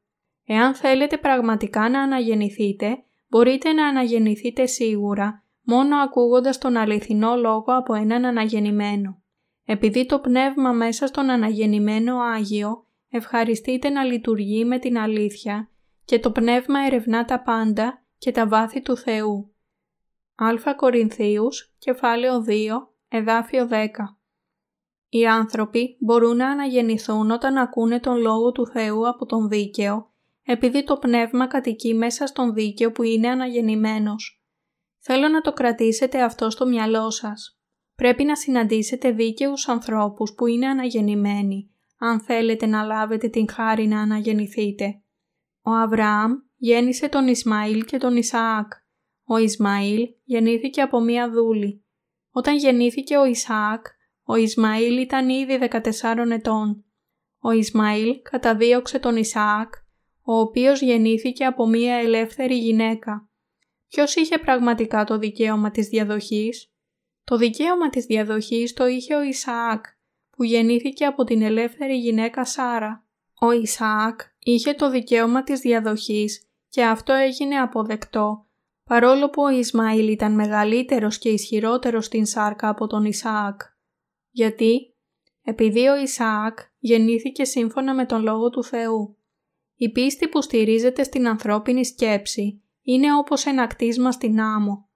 S1: Εάν θέλετε πραγματικά να αναγεννηθείτε, μπορείτε να αναγεννηθείτε σίγουρα μόνο ακούγοντας τον αληθινό λόγο από έναν αναγεννημένο. Επειδή το πνεύμα μέσα στον αναγεννημένο Άγιο ευχαριστείτε να λειτουργεί με την αλήθεια και το πνεύμα ερευνά τα πάντα και τα βάθη του Θεού. Α Κορινθίους, κεφάλαιο 2, εδάφιο 10 Οι άνθρωποι μπορούν να αναγεννηθούν όταν ακούνε τον Λόγο του Θεού από τον Δίκαιο, επειδή το Πνεύμα κατοικεί μέσα στον Δίκαιο που είναι αναγεννημένος. Θέλω να το κρατήσετε αυτό στο μυαλό σας. Πρέπει να συναντήσετε δίκαιους ανθρώπους που είναι αναγεννημένοι, αν θέλετε να λάβετε την χάρη να αναγεννηθείτε. Ο Αβραάμ γέννησε τον Ισμαήλ και τον Ισαάκ. Ο Ισμαήλ γεννήθηκε από μία δούλη. Όταν γεννήθηκε ο Ισαάκ, ο Ισμαήλ ήταν ήδη 14 ετών. Ο Ισμαήλ καταδίωξε τον Ισαάκ, ο οποίος γεννήθηκε από μία ελεύθερη γυναίκα. Ποιος είχε πραγματικά το δικαίωμα της διαδοχής; Το δικαίωμα της διαδοχής το είχε ο Ισαάκ, που γεννήθηκε από την ελεύθερη γυναίκα Σάρα. Ο Ισαάκ είχε το δικαίωμα της διαδοχής και αυτό έγινε αποδεκτό παρόλο που ο Ισμαήλ ήταν μεγαλύτερος και ισχυρότερος στην σάρκα από τον Ισαάκ. Γιατί; Επειδή ο Ισαάκ γεννήθηκε σύμφωνα με τον Λόγο του Θεού. Η πίστη που στηρίζεται στην ανθρώπινη σκέψη είναι όπως ένα κτίσμα στην άμμο.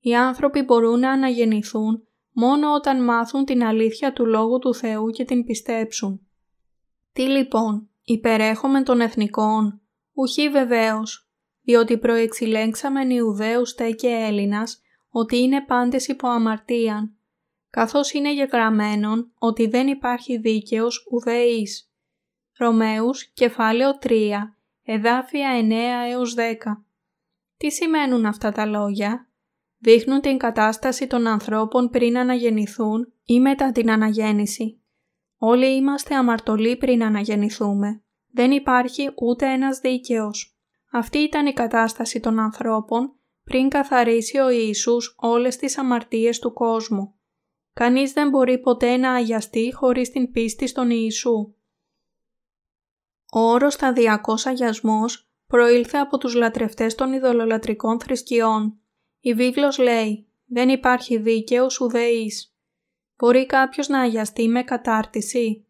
S1: Οι άνθρωποι μπορούν να αναγεννηθούν μόνο όταν μάθουν την αλήθεια του Λόγου του Θεού και την πιστέψουν. Τι λοιπόν, υπερέχομαι των εθνικών, ουχή βεβαίως, διότι προεξηλέξαμεν Ιουδαίους τε και Έλληνας ότι είναι πάντες υπό αμαρτίαν, καθώς είναι γεγραμμένον ότι δεν υπάρχει δίκαιος ουδέης. Ρωμαίους, κεφάλαιο 3, εδάφια 9 έως 10. Τι σημαίνουν αυτά τα λόγια; Δείχνουν την κατάσταση των ανθρώπων πριν αναγεννηθούν ή μετά την αναγέννηση. Όλοι είμαστε αμαρτωλοί πριν αναγεννηθούμε. Δεν υπάρχει ούτε ένας δίκαιος. Αυτή ήταν η κατάσταση των ανθρώπων πριν καθαρίσει ο Ιησούς όλες τις αμαρτίες του κόσμου. Κανείς δεν μπορεί ποτέ να αγιαστεί χωρίς την πίστη στον Ιησού. Ο όρος σταδιακός αγιασμός προήλθε από τους λατρευτές των ειδωλολατρικών θρησκειών. Η βίβλος λέει «Δεν υπάρχει δίκαιος ουδεής». Μπορεί κάποιος να αγιαστεί με κατάρτιση.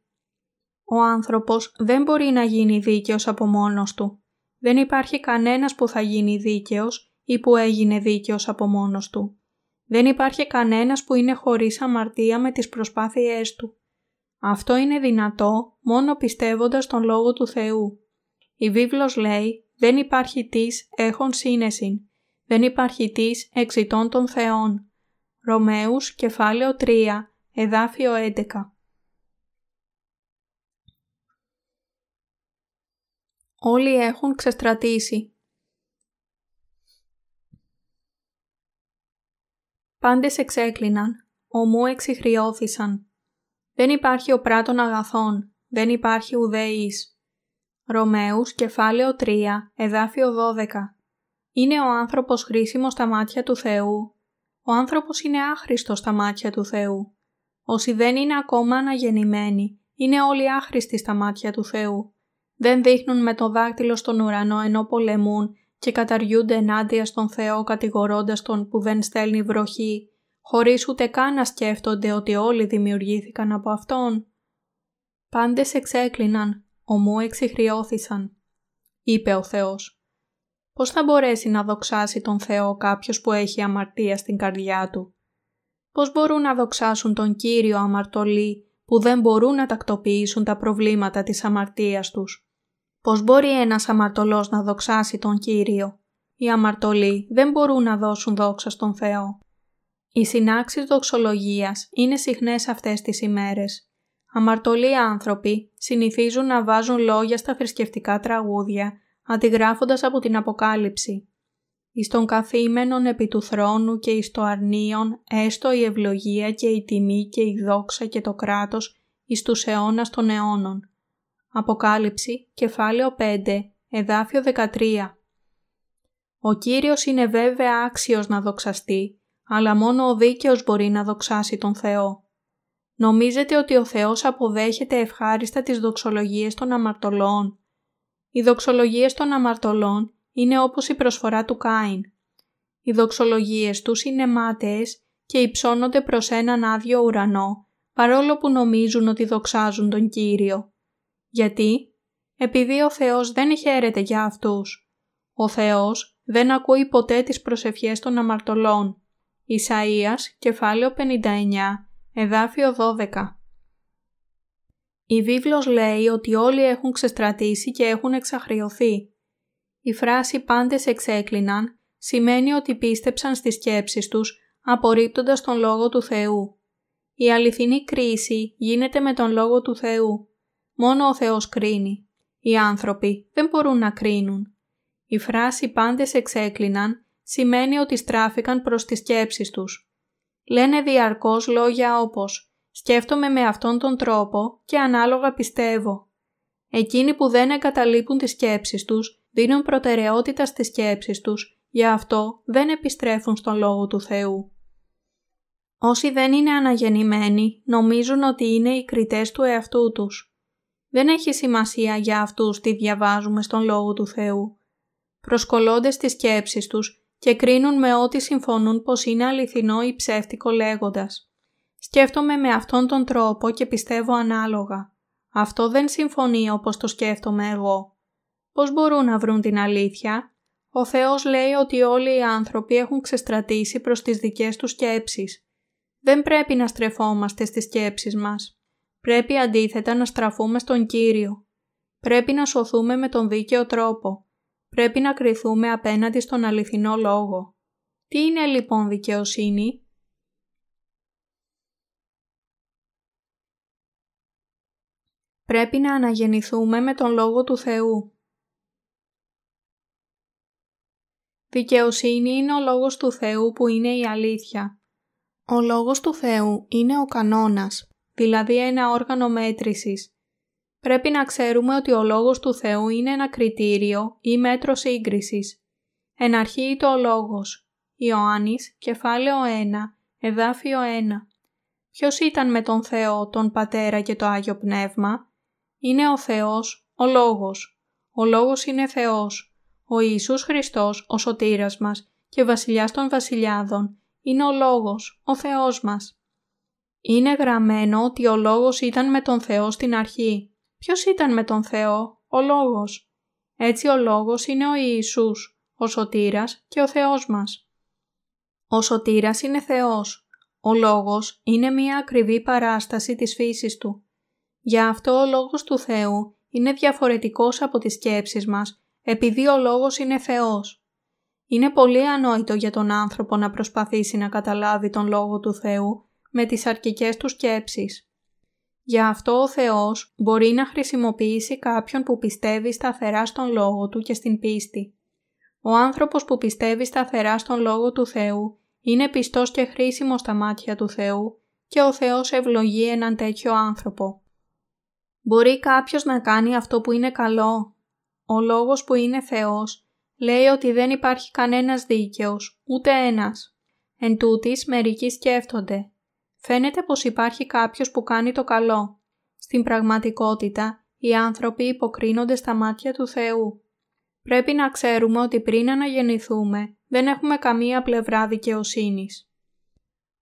S1: Ο άνθρωπος δεν μπορεί να γίνει δίκαιος από μόνος του. Δεν υπάρχει κανένας που θα γίνει δίκαιος ή που έγινε δίκαιος από μόνος του. Δεν υπάρχει κανένας που είναι χωρίς αμαρτία με τις προσπάθειές του. Αυτό είναι δυνατό μόνο πιστεύοντας τον Λόγο του Θεού. Η βίβλος λέει «Δεν υπάρχει της έχων σύνεσιν, δεν υπάρχει της εξητών των Θεών». Ρωμαίους, κεφάλαιο 3, εδάφιο 11. Όλοι έχουν ξεστρατήσει. Πάντες εξέκλειναν, ομού εξηχριώθησαν. Δεν υπάρχει ο πράτων αγαθών, δεν υπάρχει ουδέης. Ρωμαίους, κεφάλαιο 3, εδάφιο 12. Είναι ο άνθρωπος χρήσιμος στα μάτια του Θεού. Ο άνθρωπος είναι άχρηστος στα μάτια του Θεού. Όσοι δεν είναι ακόμα αναγεννημένοι, είναι όλοι άχρηστοι στα μάτια του Θεού. Δεν δείχνουν με το δάκτυλο στον ουρανό ενώ πολεμούν και καταριούνται ενάντια στον Θεό κατηγορώντας τον που δεν στέλνει βροχή, χωρίς ούτε καν να σκέφτονται ότι όλοι δημιουργήθηκαν από Αυτόν. Πάντες εξέκλειναν, ομού εξηχριώθησαν. Είπε ο Θεός. Πώς θα μπορέσει να δοξάσει τον Θεό κάποιος που έχει αμαρτία στην καρδιά του; Πώς μπορούν να δοξάσουν τον Κύριο αμαρτωλοί που δεν μπορούν να τακτοποιήσουν τα προβλήματα της αμαρτίας τους; Πώς μπορεί ένας αμαρτωλός να δοξάσει τον Κύριο; Οι αμαρτωλοί δεν μπορούν να δώσουν δόξα στον Θεό. Οι συνάξεις δοξολογίας είναι συχνές αυτές τις ημέρες. Αμαρτωλοί άνθρωποι συνηθίζουν να βάζουν λόγια στα θρησκευτικά τραγούδια, αντιγράφοντας από την Αποκάλυψη. Εις των καθήμενων επί του θρόνου και εις το αρνίον, έστω η ευλογία και η τιμή και η δόξα και το κράτος εις τους αιώνας των αιώνων. Αποκάλυψη, κεφάλαιο 5, εδάφιο 13. Ο Κύριος είναι βέβαια άξιος να δοξαστεί, αλλά μόνο ο δίκαιος μπορεί να δοξάσει τον Θεό. Νομίζετε ότι ο Θεός αποδέχεται ευχάριστα τις δοξολογίες των αμαρτωλών. Οι δοξολογίες των αμαρτωλών είναι όπως η προσφορά του Κάιν. Οι δοξολογίες τους είναι μάταιες και υψώνονται προς έναν άδειο ουρανό, παρόλο που νομίζουν ότι δοξάζουν τον Κύριο. Γιατί; Επειδή ο Θεός δεν χαίρεται για αυτούς. Ο Θεός δεν ακούει ποτέ τις προσευχές των αμαρτωλών. Ισαΐας, κεφάλαιο 59, εδάφιο 12. Η βίβλος λέει ότι όλοι έχουν ξεστρατήσει και έχουν εξαχριωθεί. Η φράση «πάντες εξέκλειναν» σημαίνει ότι πίστεψαν στις σκέψεις τους, απορρίπτοντας τον Λόγο του Θεού. Η αληθινή κρίση γίνεται με τον Λόγο του Θεού. Μόνο ο Θεός κρίνει. Οι άνθρωποι δεν μπορούν να κρίνουν. Η φράση «πάντες εξέκλειναν» σημαίνει ότι στράφηκαν προς τις σκέψεις τους. Λένε διαρκώς λόγια όπως «σκέφτομαι με αυτόν τον τρόπο και ανάλογα πιστεύω». Εκείνοι που δεν εγκαταλείπουν τις σκέψεις τους δίνουν προτεραιότητα στις σκέψεις τους, γι' αυτό δεν επιστρέφουν στον Λόγο του Θεού. Όσοι δεν είναι αναγεννημένοι νομίζουν ότι είναι οι κριτές του εαυτού τους. Δεν έχει σημασία για αυτούς τι διαβάζουμε στον Λόγο του Θεού. Προσκολώνται στις σκέψεις τους και κρίνουν με ό,τι συμφωνούν πως είναι αληθινό ή ψεύτικο λέγοντας. Σκέφτομαι με αυτόν τον τρόπο και πιστεύω ανάλογα. Αυτό δεν συμφωνεί όπως το σκέφτομαι εγώ. Πώς μπορούν να βρουν την αλήθεια; Ο Θεός λέει ότι όλοι οι άνθρωποι έχουν ξεστρατήσει προς τις δικές τους σκέψεις. Δεν πρέπει να στρεφόμαστε στις σκέψεις μας. Πρέπει αντίθετα να στραφούμε στον Κύριο. Πρέπει να σωθούμε με τον δίκαιο τρόπο. Πρέπει να κριθούμε απέναντι στον αληθινό λόγο. Τι είναι λοιπόν δικαιοσύνη; Πρέπει να αναγεννηθούμε με τον Λόγο του Θεού. Δικαιοσύνη είναι ο Λόγος του Θεού που είναι η αλήθεια. Ο Λόγος του Θεού είναι ο κανόνας δηλαδή ένα όργανο μέτρησης. Πρέπει να ξέρουμε ότι ο Λόγος του Θεού είναι ένα κριτήριο ή μέτρο σύγκρισης. Εν αρχή το ο Λόγος. Ιωάννης, κεφάλαιο 1, εδάφιο 1. Ποιος ήταν με τον Θεό, τον Πατέρα και το Άγιο Πνεύμα; Είναι ο Θεός, ο Λόγος. Ο Λόγος είναι Θεός. Ο Ιησούς Χριστός, ο Σωτήρας μας και Βασιλιάς των Βασιλιάδων, είναι ο Λόγος, ο Θεός μας. Είναι γραμμένο ότι ο Λόγος ήταν με τον Θεό στην αρχή. Ποιος ήταν με τον Θεό, ο Λόγος. Έτσι ο Λόγος είναι ο Ιησούς, ο Σωτήρας και ο Θεός μας. Ο Σωτήρας είναι Θεός. Ο Λόγος είναι μία ακριβή παράσταση της φύσης Του. Γι' αυτό ο Λόγος του Θεού είναι διαφορετικός από τις σκέψεις μας, επειδή ο Λόγος είναι Θεός. Είναι πολύ ανόητο για τον άνθρωπο να προσπαθήσει να καταλάβει τον Λόγο του Θεού με τις αρκικές του σκέψεις. Γι' αυτό ο Θεός μπορεί να χρησιμοποιήσει κάποιον που πιστεύει σταθερά στον Λόγο Του και στην πίστη. Ο άνθρωπος που πιστεύει σταθερά στον Λόγο του Θεού είναι πιστός και χρήσιμος στα μάτια του Θεού και ο Θεός ευλογεί έναν τέτοιο άνθρωπο. Μπορεί κάποιος να κάνει αυτό που είναι καλό. Ο Λόγος που είναι Θεός λέει ότι δεν υπάρχει κανένας δίκαιος, ούτε ένας. Εν τούτης, μερικοί σκέφτονται. Φαίνεται πως υπάρχει κάποιος που κάνει το καλό. Στην πραγματικότητα, οι άνθρωποι υποκρίνονται στα μάτια του Θεού. Πρέπει να ξέρουμε ότι πριν αναγεννηθούμε, δεν έχουμε καμία πλευρά δικαιοσύνης.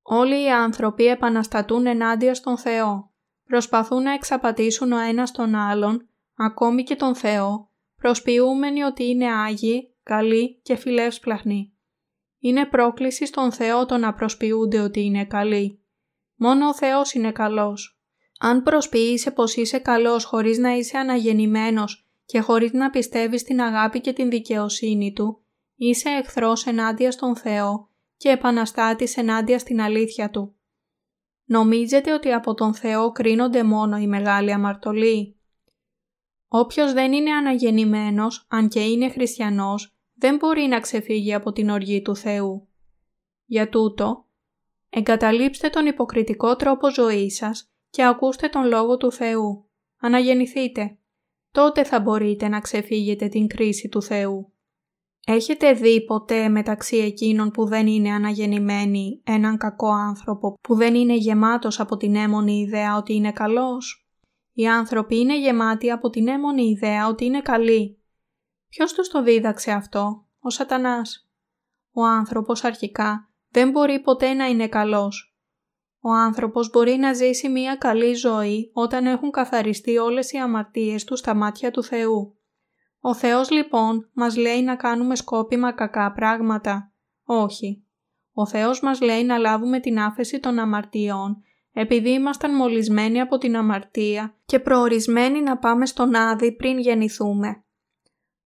S1: Όλοι οι άνθρωποι επαναστατούν ενάντια στον Θεό. Προσπαθούν να εξαπατήσουν ο ένας τον άλλον, ακόμη και τον Θεό, προσποιούμενοι ότι είναι Άγιοι, καλοί και φιλεύσπλαχνοι. Είναι πρόκληση στον Θεό το να προσποιούνται ότι είναι καλοί. Μόνο ο Θεός είναι καλός. Αν προσποιείσαι πως είσαι καλός χωρίς να είσαι αναγεννημένος και χωρίς να πιστεύεις την αγάπη και την δικαιοσύνη Του, είσαι εχθρός ενάντια στον Θεό και επαναστάτης ενάντια στην αλήθεια Του. Νομίζετε ότι από τον Θεό κρίνονται μόνο οι μεγάλοι αμαρτωλοί; Όποιος δεν είναι αναγεννημένος, αν και είναι χριστιανός, δεν μπορεί να ξεφύγει από την οργή του Θεού. Για τούτο, εγκαταλείψτε τον υποκριτικό τρόπο ζωής σας και ακούστε τον Λόγο του Θεού. Αναγεννηθείτε. Τότε θα μπορείτε να ξεφύγετε την κρίση του Θεού. Έχετε δει ποτέ μεταξύ εκείνων που δεν είναι αναγεννημένοι έναν κακό άνθρωπο που δεν είναι γεμάτος από την έμονη ιδέα ότι είναι καλός; Οι άνθρωποι είναι γεμάτοι από την έμονη ιδέα ότι είναι καλοί. Ποιος τους το δίδαξε αυτό, ο σατανάς. Ο άνθρωπος αρχικά δεν μπορεί ποτέ να είναι καλός. Ο άνθρωπος μπορεί να ζήσει μια καλή ζωή όταν έχουν καθαριστεί όλες οι αμαρτίες του στα μάτια του Θεού. Ο Θεός λοιπόν μας λέει να κάνουμε σκόπιμα κακά πράγματα. Όχι. Ο Θεός μας λέει να λάβουμε την άφεση των αμαρτιών επειδή ήμασταν μολυσμένοι από την αμαρτία και προορισμένοι να πάμε στον Άδη πριν γεννηθούμε.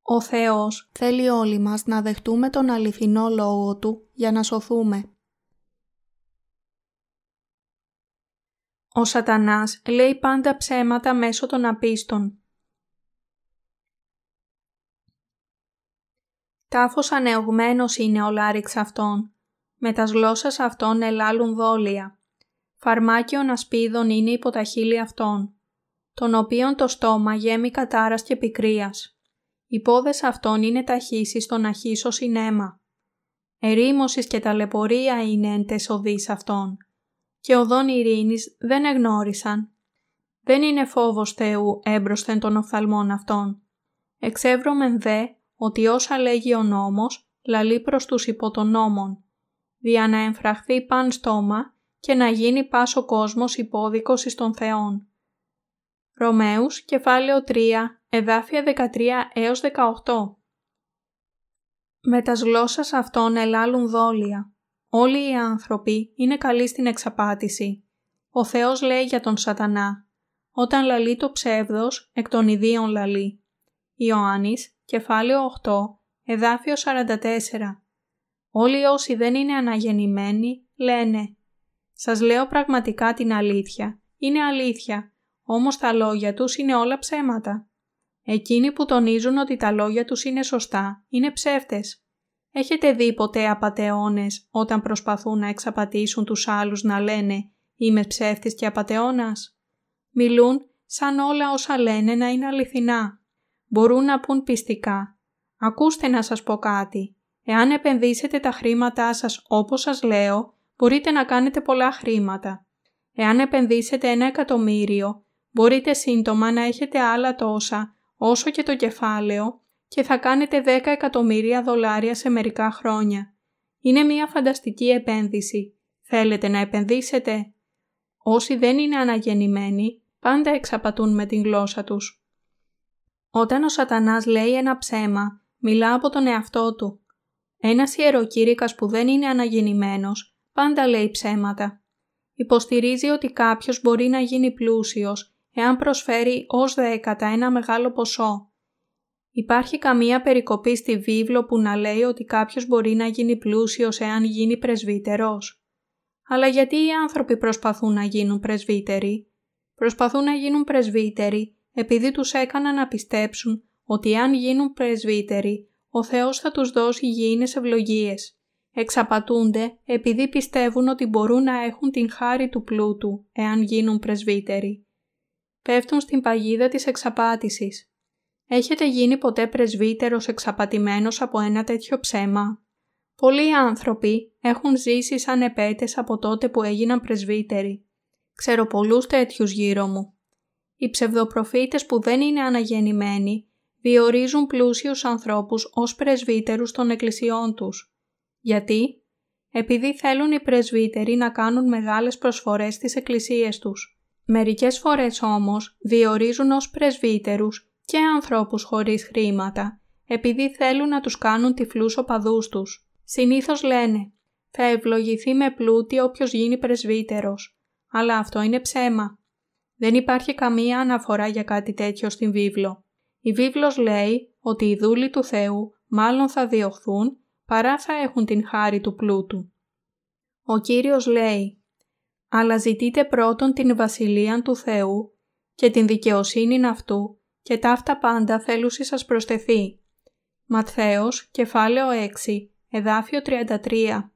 S1: Ο Θεός θέλει όλοι μας να δεχτούμε τον αληθινό Λόγο Του για να σωθούμε. Ο σατανάς λέει πάντα ψέματα μέσω των απίστων. Τάφος ανεωγμένος είναι ο λάριξ αυτών. Με τας γλώσσας αυτών ελάλουν δόλια. Φαρμάκιον ασπίδων είναι υπό τα χείλη αυτών, τον οποίον το στόμα γέμει κατάρας και πικρίας. Οι πόδες αυτών είναι ταχύσει στον αχύσο συνέμα. Ερήμωσης και ταλαιπωρία είναι εν τεσοδείς αυτών. Και οδόν ειρήνης δεν εγνώρισαν. Δεν είναι φόβος Θεού έμπροσθεν των οφθαλμών αυτών. Εξεύρωμεν δε ότι όσα λέγει ο νόμος λαλεί προς τους υπό των νόμων, δια να εμφραχθεί παν στόμα και να γίνει πάσο κόσμος υπόδικος εις των Θεών. Ρωμαίους, κεφάλαιο 3, εδάφια 13 έως 18 Με τας γλώσσας αυτών ελάλουν δόλια. Όλοι οι άνθρωποι είναι καλοί στην εξαπάτηση. Ο Θεός λέει για τον σατανά. Όταν λαλεί το ψεύδος, εκ των ιδίων λαλεί. Ιωάννης, κεφάλαιο 8, εδάφιο 44. Όλοι όσοι δεν είναι αναγεννημένοι λένε «Σας λέω πραγματικά την αλήθεια. Είναι αλήθεια, όμως τα λόγια τους είναι όλα ψέματα». Εκείνοι που τονίζουν ότι τα λόγια τους είναι σωστά είναι ψεύτες. Έχετε δει ποτέ απατεώνες όταν προσπαθούν να εξαπατήσουν τους άλλους να λένε «Είμαι ψεύτης και απατεώνας». Μιλούν σαν όλα όσα λένε να είναι αληθινά μπορούν να πούν πιστικά «Ακούστε να σας πω κάτι. Εάν επενδύσετε τα χρήματά σας όπως σας λέω, μπορείτε να κάνετε πολλά χρήματα. Εάν επενδύσετε ένα εκατομμύριο, μπορείτε σύντομα να έχετε άλλα τόσα, όσο και το κεφάλαιο, και θα κάνετε 10 εκατομμύρια δολάρια σε μερικά χρόνια. Είναι μια φανταστική επένδυση. Θέλετε να επενδύσετε; Όσοι δεν είναι αναγεννημένοι, πάντα εξαπατούν με την γλώσσα τους. Όταν ο σατανάς λέει ένα ψέμα, μιλά από τον εαυτό του. Ένας ιεροκήρυκας που δεν είναι αναγεννημένος, πάντα λέει ψέματα. Υποστηρίζει ότι κάποιος μπορεί να γίνει πλούσιος εάν προσφέρει ως δέκατα ένα μεγάλο ποσό. Υπάρχει καμία περικοπή στη βίβλο που να λέει ότι κάποιος μπορεί να γίνει πλούσιος εάν γίνει πρεσβύτερος. Αλλά γιατί οι άνθρωποι προσπαθούν να γίνουν πρεσβύτεροι; Προσπαθούν να γίνουν πρεσβύτεροι επειδή τους έκαναν να πιστέψουν ότι αν γίνουν πρεσβύτεροι, ο Θεός θα τους δώσει υγιεινές ευλογίες. Εξαπατούνται επειδή πιστεύουν ότι μπορούν να έχουν την χάρη του πλούτου εάν γίνουν πρεσβύτεροι. Πέφτουν στην παγίδα της εξαπάτησης. Έχετε γίνει ποτέ πρεσβύτερος εξαπατημένος από ένα τέτοιο ψέμα; Πολλοί άνθρωποι έχουν ζήσει σαν επέτες από τότε που έγιναν πρεσβύτεροι. Ξέρω πολλούς τέτοιους γύρω μου. Οι ψευδοπροφήτες που δεν είναι αναγεννημένοι διορίζουν πλούσιους ανθρώπους ως πρεσβύτερους των εκκλησιών τους. Γιατί; Επειδή θέλουν οι πρεσβύτεροι να κάνουν μεγάλες προσφορές στις εκκλησίες τους. Μερικές φορές όμως διορίζουν ως πρεσβύτερους και ανθρώπους χωρίς χρήματα, επειδή θέλουν να τους κάνουν τυφλούς οπαδούς τους. Συνήθως λένε «Θα ευλογηθεί με πλούτη όποιος γίνει πρεσβύτερος», αλλά αυτό είναι ψέμα. Δεν υπάρχει καμία αναφορά για κάτι τέτοιο στην βίβλο. Η βίβλος λέει ότι οι δούλοι του Θεού μάλλον θα διωχθούν παρά θα έχουν την χάρη του πλούτου. Ο Κύριος λέει «Αλλά ζητείτε πρώτον την βασιλεία του Θεού και την δικαιοσύνη αυτού και ταύτα πάντα θέλουσι σας προσθεθεί». Ματθαίος, κεφάλαιο 6, εδάφιο 33.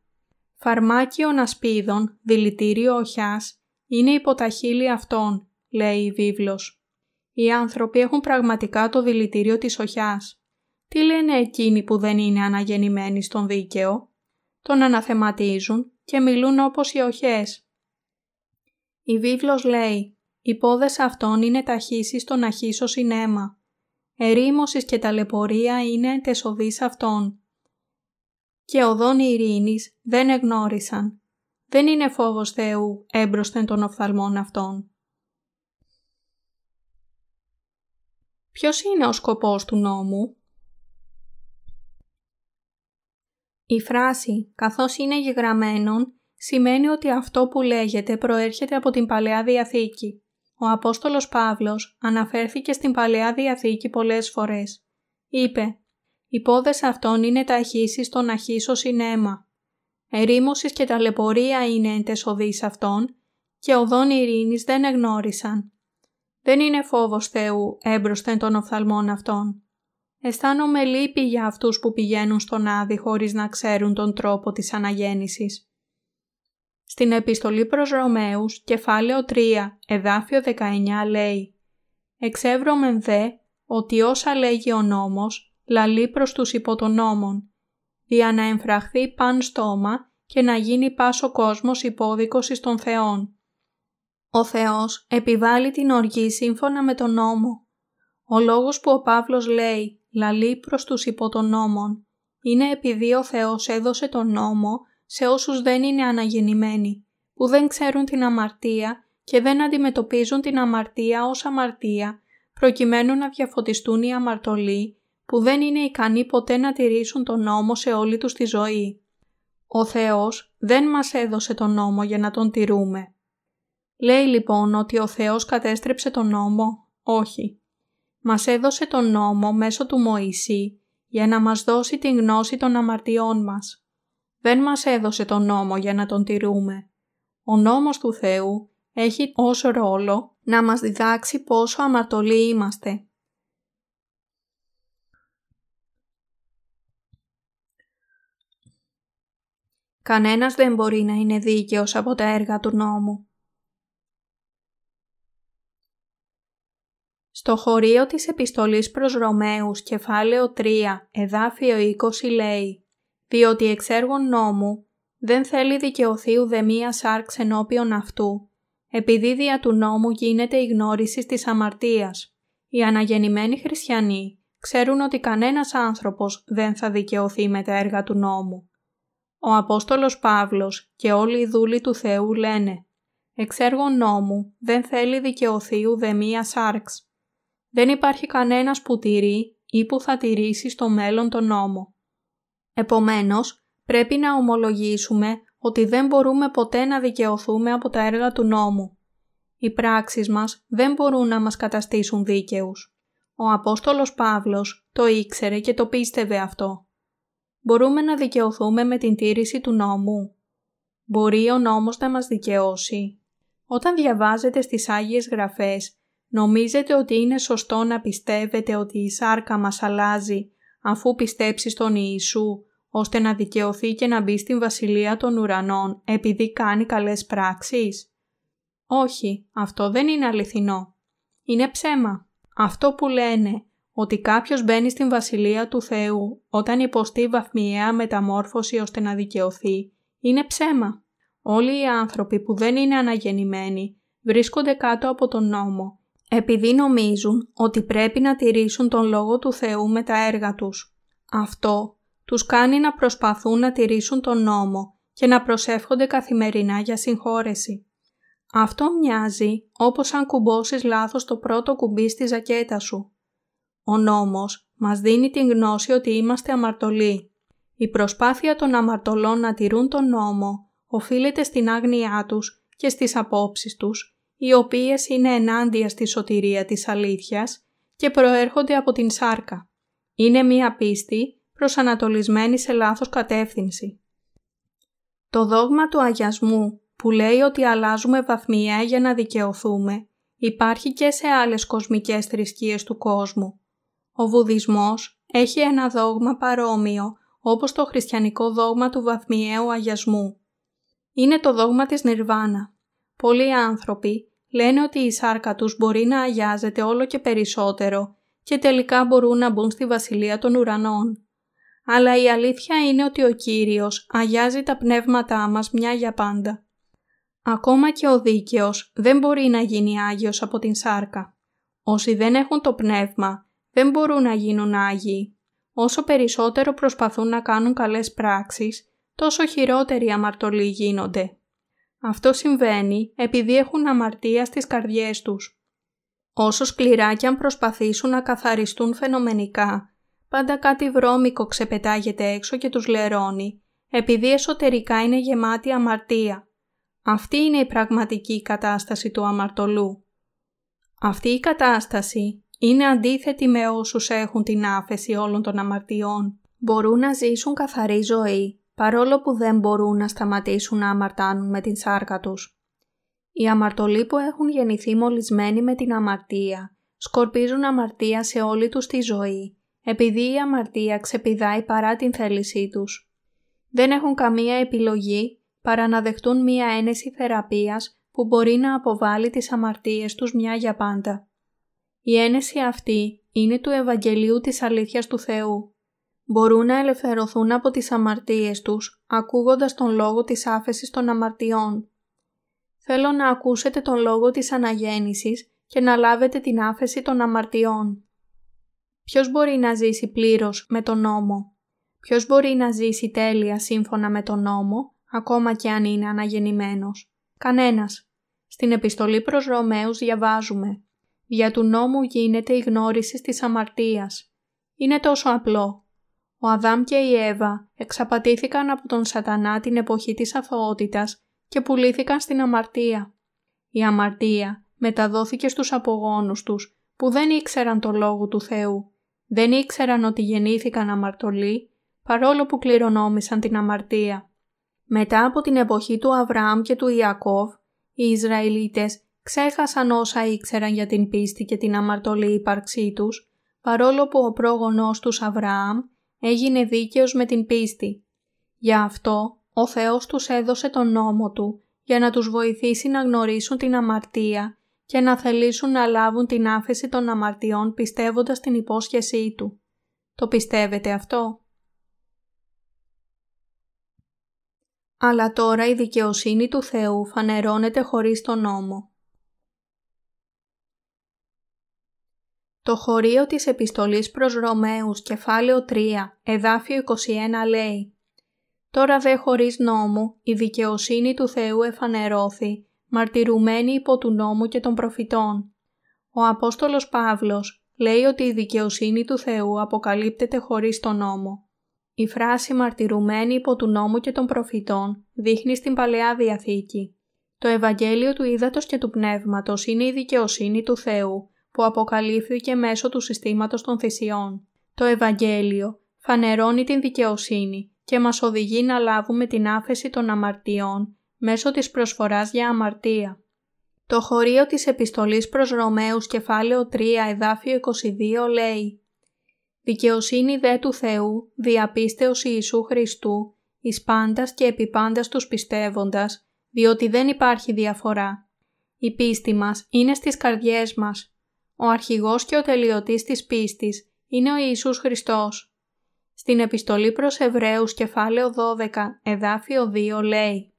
S1: Φαρμάκιον ασπίδων, δηλητήριο οχιάς, είναι υποταχύλι αυτών, λέει η βίβλος. Οι άνθρωποι έχουν πραγματικά το δηλητήριο της οχιάς. Τι λένε εκείνοι που δεν είναι αναγεννημένοι στον δίκαιο; Τον αναθεματίζουν και μιλούν όπως οι οχές. Η βίβλος λέει «Οι πόδες αυτών είναι ταχύσεις στον αχύσο συνέμα. Ερήμωσης και ταλαιπωρία είναι τεσοδείς αυτών. Και οδόν ειρήνης δεν εγνώρισαν. Δεν είναι φόβος Θεού έμπροσθεν των οφθαλμών αυτών. Ποιος είναι ο σκοπός του νόμου; Η φράση «καθώς είναι γεγραμμένον» σημαίνει ότι αυτό που λέγεται προέρχεται από την Παλαιά Διαθήκη. Ο Απόστολος Παύλος αναφέρθηκε στην Παλαιά Διαθήκη πολλές φορές. Είπε «Οι πόδες αυτών είναι ταχύσεις των αχύσω συνέμα. Ερήμωσης και ταλαιπωρία είναι εντεσοδείς αυτών και οδόν ειρήνης δεν εγνώρισαν. Δεν είναι φόβος Θεού έμπροσθεν των οφθαλμών αυτών. Αισθάνομαι λύπη για αυτούς που πηγαίνουν στον Άδη χωρίς να ξέρουν τον τρόπο της αναγέννησης. Στην επιστολή προς Ρωμαίους, κεφάλαιο 3, εδάφιο 19 λέει «Εξεύρωμεν δε ότι όσα λέγει ο νόμος, λαλεί προς τους υποτονόμων, δια να εμφραχθεί παν στόμα και να γίνει πάσο κόσμος υπόδικος εις των Θεών. Ο Θεός επιβάλλει την οργή σύμφωνα με τον νόμο. Ο λόγος που ο Παύλος λέει «λαλεί προς τους υπό τον νόμον» είναι επειδή ο Θεός έδωσε τον νόμο σε όσους δεν είναι αναγεννημένοι, που δεν ξέρουν την αμαρτία και δεν αντιμετωπίζουν την αμαρτία ως αμαρτία, προκειμένου να διαφωτιστούν οι αμαρτωλοί που δεν είναι ικανοί ποτέ να τηρήσουν τον νόμο σε όλη τους τη ζωή. Ο Θεός δεν μας έδωσε τον νόμο για να τον τηρούμε. Λέει λοιπόν ότι ο Θεός κατέστρεψε τον νόμο; Όχι. Μας έδωσε τον νόμο μέσω του Μωυσή για να μας δώσει την γνώση των αμαρτιών μας. Δεν μας έδωσε τον νόμο για να τον τηρούμε. Ο νόμος του Θεού έχει ως ρόλο να μας διδάξει πόσο αμαρτωλοί είμαστε. Κανένας δεν μπορεί να είναι δίκαιος από τα έργα του νόμου. Στο χωρίο της επιστολής προς Ρωμαίους κεφάλαιο 3 εδάφιο 20 λέει «Διότι εξ έργων νόμου δεν θέλει δικαιωθεί ουδεμία σάρξ ενώπιον αυτού, επειδή δια του νόμου γίνεται η γνώριση της αμαρτίας. Οι αναγεννημένοι χριστιανοί ξέρουν ότι κανένας άνθρωπος δεν θα δικαιωθεί με τα έργα του νόμου. Ο Απόστολος Παύλος και όλοι οι δούλοι του Θεού λένε εξέργο νόμου δεν θέλει δικαιωθεί ουδεμία σάρξ. Δεν υπάρχει κανένας που τηρεί ή που θα τηρήσει στο μέλλον τον νόμο. Επομένως, πρέπει να ομολογήσουμε ότι δεν μπορούμε ποτέ να δικαιωθούμε από τα έργα του νόμου. Οι πράξεις μας δεν μπορούν να μας καταστήσουν δίκαιους. Ο Απόστολος Παύλος το ήξερε και το πίστευε αυτό. Μπορούμε να δικαιωθούμε με την τήρηση του νόμου. Μπορεί ο νόμος να μας δικαιώσει. Όταν διαβάζετε στις Άγιες Γραφές, νομίζετε ότι είναι σωστό να πιστεύετε ότι η σάρκα μας αλλάζει αφού πιστέψει στον Ιησού, ώστε να δικαιωθεί και να μπει στην Βασιλεία των Ουρανών επειδή κάνει καλές πράξεις. Όχι, αυτό δεν είναι αληθινό. Είναι ψέμα. Αυτό που λένε ότι κάποιος μπαίνει στην Βασιλεία του Θεού όταν υποστεί βαθμιαία μεταμόρφωση ώστε να δικαιωθεί, είναι ψέμα. Όλοι οι άνθρωποι που δεν είναι αναγεννημένοι βρίσκονται κάτω από τον νόμο, επειδή νομίζουν ότι πρέπει να τηρήσουν τον Λόγο του Θεού με τα έργα τους. Αυτό τους κάνει να προσπαθούν να τηρήσουν τον νόμο και να προσεύχονται καθημερινά για συγχώρεση. Αυτό μοιάζει όπως αν κουμπώσεις λάθος το πρώτο κουμπί στη ζακέτα σου. Ο νόμος μας δίνει την γνώση ότι είμαστε αμαρτωλοί. Η προσπάθεια των αμαρτωλών να τηρούν τον νόμο οφείλεται στην άγνοιά τους και στις απόψεις τους, οι οποίες είναι ενάντια στη σωτηρία της αλήθειας και προέρχονται από την σάρκα. Είναι μία πίστη προσανατολισμένη σε λάθος κατεύθυνση. Το δόγμα του αγιασμού που λέει ότι αλλάζουμε βαθμιαία για να δικαιωθούμε υπάρχει και σε άλλες κοσμικές θρησκείες του κόσμου. Ο Βουδισμός έχει ένα δόγμα παρόμοιο όπως το χριστιανικό δόγμα του βαθμιαίου αγιασμού. Είναι το δόγμα της Νιρβάνα. Πολλοί άνθρωποι λένε ότι η σάρκα τους μπορεί να αγιάζεται όλο και περισσότερο και τελικά μπορούν να μπουν στη βασιλεία των ουρανών. Αλλά η αλήθεια είναι ότι ο Κύριος αγιάζει τα πνεύματά μας μια για πάντα. Ακόμα και ο δίκαιος δεν μπορεί να γίνει Άγιος από την σάρκα. Όσοι δεν έχουν το πνεύμα δεν μπορούν να γίνουν Άγιοι. Όσο περισσότερο προσπαθούν να κάνουν καλές πράξεις, τόσο χειρότεροι αμαρτωλοί γίνονται. Αυτό συμβαίνει επειδή έχουν αμαρτία στις καρδιές τους. Όσο σκληρά κι αν προσπαθήσουν να καθαριστούν φαινομενικά, πάντα κάτι βρώμικο ξεπετάγεται έξω και τους λερώνει, επειδή εσωτερικά είναι γεμάτη αμαρτία. Αυτή είναι η πραγματική κατάσταση του αμαρτωλού. Αυτή η κατάσταση είναι αντίθετη με όσους έχουν την άφεση όλων των αμαρτιών. Μπορούν να ζήσουν καθαρή ζωή, παρόλο που δεν μπορούν να σταματήσουν να αμαρτάνουν με την σάρκα τους. Οι αμαρτωλοί που έχουν γεννηθεί μολυσμένοι με την αμαρτία, σκορπίζουν αμαρτία σε όλη τους τη ζωή, επειδή η αμαρτία ξεπηδάει παρά την θέλησή τους. Δεν έχουν καμία επιλογή παρά να δεχτούν μία ένεση θεραπείας που μπορεί να αποβάλει τις αμαρτίες τους μια για πάντα. Η ένεση αυτή είναι του Ευαγγελίου της αλήθειας του Θεού. Μπορούν να ελευθερωθούν από τις αμαρτίες τους, ακούγοντας τον λόγο της άφεσης των αμαρτιών. Θέλω να ακούσετε τον λόγο της αναγέννησης και να λάβετε την άφεση των αμαρτιών. Ποιος μπορεί να ζήσει πλήρως με τον νόμο; Ποιος μπορεί να ζήσει τέλεια σύμφωνα με τον νόμο, ακόμα και αν είναι αναγεννημένος; Κανένας. Στην επιστολή προς Ρωμαίους διαβάζουμε «Για του νόμου γίνεται η γνώριση της αμαρτίας». Είναι τόσο απλό. Ο Αδάμ και η Εύα εξαπατήθηκαν από τον σατανά την εποχή της αθωότητας και πουλήθηκαν στην αμαρτία. Η αμαρτία μεταδόθηκε στους απογόνους τους που δεν ήξεραν το Λόγο του Θεού. Δεν ήξεραν ότι γεννήθηκαν αμαρτωλοί παρόλο που κληρονόμησαν την αμαρτία. Μετά από την εποχή του Αβραάμ και του Ιακώβ, οι Ισραηλίτες ξέχασαν όσα ήξεραν για την πίστη και την αμαρτωλή ύπαρξή τους, παρόλο που ο πρόγονός τους Αβραάμ έγινε δίκαιος με την πίστη. Γι' αυτό ο Θεός τους έδωσε τον νόμο Του για να τους βοηθήσει να γνωρίσουν την αμαρτία και να θελήσουν να λάβουν την άφεση των αμαρτιών πιστεύοντας την υπόσχεσή Του. Το πιστεύετε αυτό; αλλά τώρα η δικαιοσύνη του Θεού φανερώνεται χωρίς τον νόμο. Το χωρίο της επιστολής προς Ρωμαίους κεφάλαιο 3 εδάφιο 21 λέει «Τώρα δε χωρίς νόμου η δικαιοσύνη του Θεού εφανερώθη μαρτυρουμένοι υπό του νόμου και των προφητών. Ο Απόστολος Παύλος λέει ότι η δικαιοσύνη του Θεού αποκαλύπτεται χωρίς τον νόμο. Η φράση «μαρτυρουμένη υπό του νόμου και των προφητών» δείχνει στην Παλαιά Διαθήκη. Το Ευαγγέλιο του Ήδατος και του Πνεύματος είναι η δικαιοσύνη του Θεού που αποκαλύφθηκε μέσω του συστήματος των θυσιών. Το Ευαγγέλιο φανερώνει την δικαιοσύνη και μας οδηγεί να λάβουμε την άφεση των αμαρτιών μέσω της προσφοράς για αμαρτία. Το χωρίο της επιστολής προς Ρωμαίους κεφάλαιο 3 εδάφιο 22 λέει «Δικαιοσύνη δε του Θεού, διαπίστεως Ιησού Χριστού, εις πάντας και επί πάντας τους πιστεύοντας, διότι δεν υπάρχει διαφορά. Η πίστη μας είναι στις καρδιές μας. Ο αρχηγός και ο τελειωτής της πίστης είναι ο Ιησούς Χριστός. Στην επιστολή προς Εβραίους κεφάλαιο 12 εδάφιο 2 λέει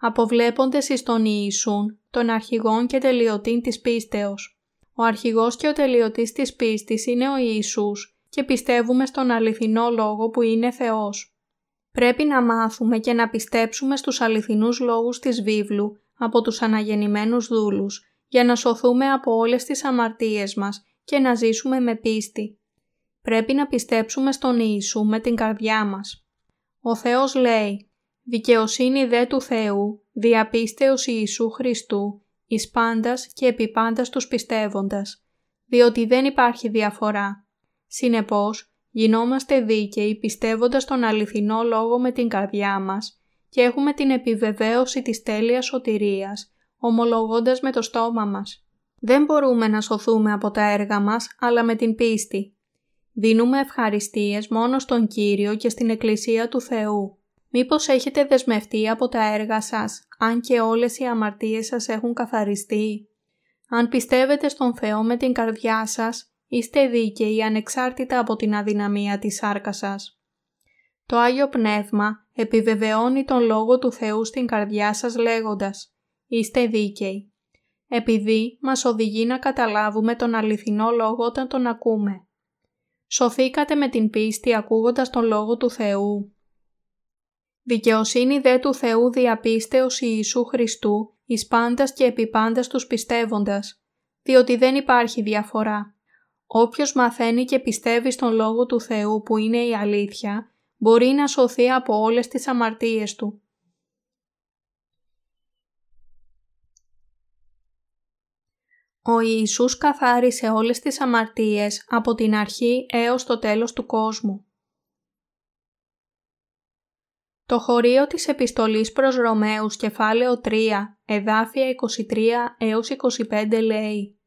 S1: «Αποβλέποντες εις τον Ιησούν, τον αρχηγόν και τελειωτή της πίστεως». Ο αρχηγός και ο τελειωτής της πίστης είναι ο Ιησούς και πιστεύουμε στον αληθινό λόγο που είναι Θεός. Πρέπει να μάθουμε και να πιστέψουμε στους αληθινούς λόγους της βίβλου από τους αναγεννημένους δούλους για να σωθούμε από όλες τις αμαρτίες μας και να ζήσουμε με πίστη. Πρέπει να πιστέψουμε στον Ιησού με την καρδιά μας. Ο Θεός λέει «Δικαιοσύνη δε του Θεού, διαπίστεως Ιησού Χριστού, εις πάντας και επί πάντας τους πιστεύοντας, διότι δεν υπάρχει διαφορά. Συνεπώς, γινόμαστε δίκαιοι πιστεύοντας τον αληθινό λόγο με την καρδιά μας και έχουμε την επιβεβαίωση της τέλειας σωτηρίας, ομολογώντας με το στόμα μας. Δεν μπορούμε να σωθούμε από τα έργα μας, αλλά με την πίστη. Δίνουμε ευχαριστίες μόνο στον Κύριο και στην Εκκλησία του Θεού. Μήπως έχετε δεσμευτεί από τα έργα σας, αν και όλες οι αμαρτίες σας έχουν καθαριστεί; Αν πιστεύετε στον Θεό με την καρδιά σας, είστε δίκαιοι ανεξάρτητα από την αδυναμία της σάρκας σας. Το Άγιο Πνεύμα επιβεβαιώνει τον Λόγο του Θεού στην καρδιά σας λέγοντας «Είστε δίκαιοι» επειδή μας οδηγεί να καταλάβουμε τον αληθινό Λόγο όταν τον ακούμε. Σωθήκατε με την πίστη ακούγοντας τον Λόγο του Θεού. Δικαιοσύνη δε του Θεού διαπίστεως Ιησού Χριστού, εις πάντας και επί πάντας τους πιστεύοντας, διότι δεν υπάρχει διαφορά. Όποιος μαθαίνει και πιστεύει στον Λόγο του Θεού που είναι η αλήθεια, μπορεί να σωθεί από όλες τις αμαρτίες του. Ο Ιησούς καθάρισε όλες τις αμαρτίες από την αρχή έως το τέλος του κόσμου. Το χωρίο της επιστολής προς Ρωμαίους κεφάλαιο 3, εδάφια 23 έως 25 λέει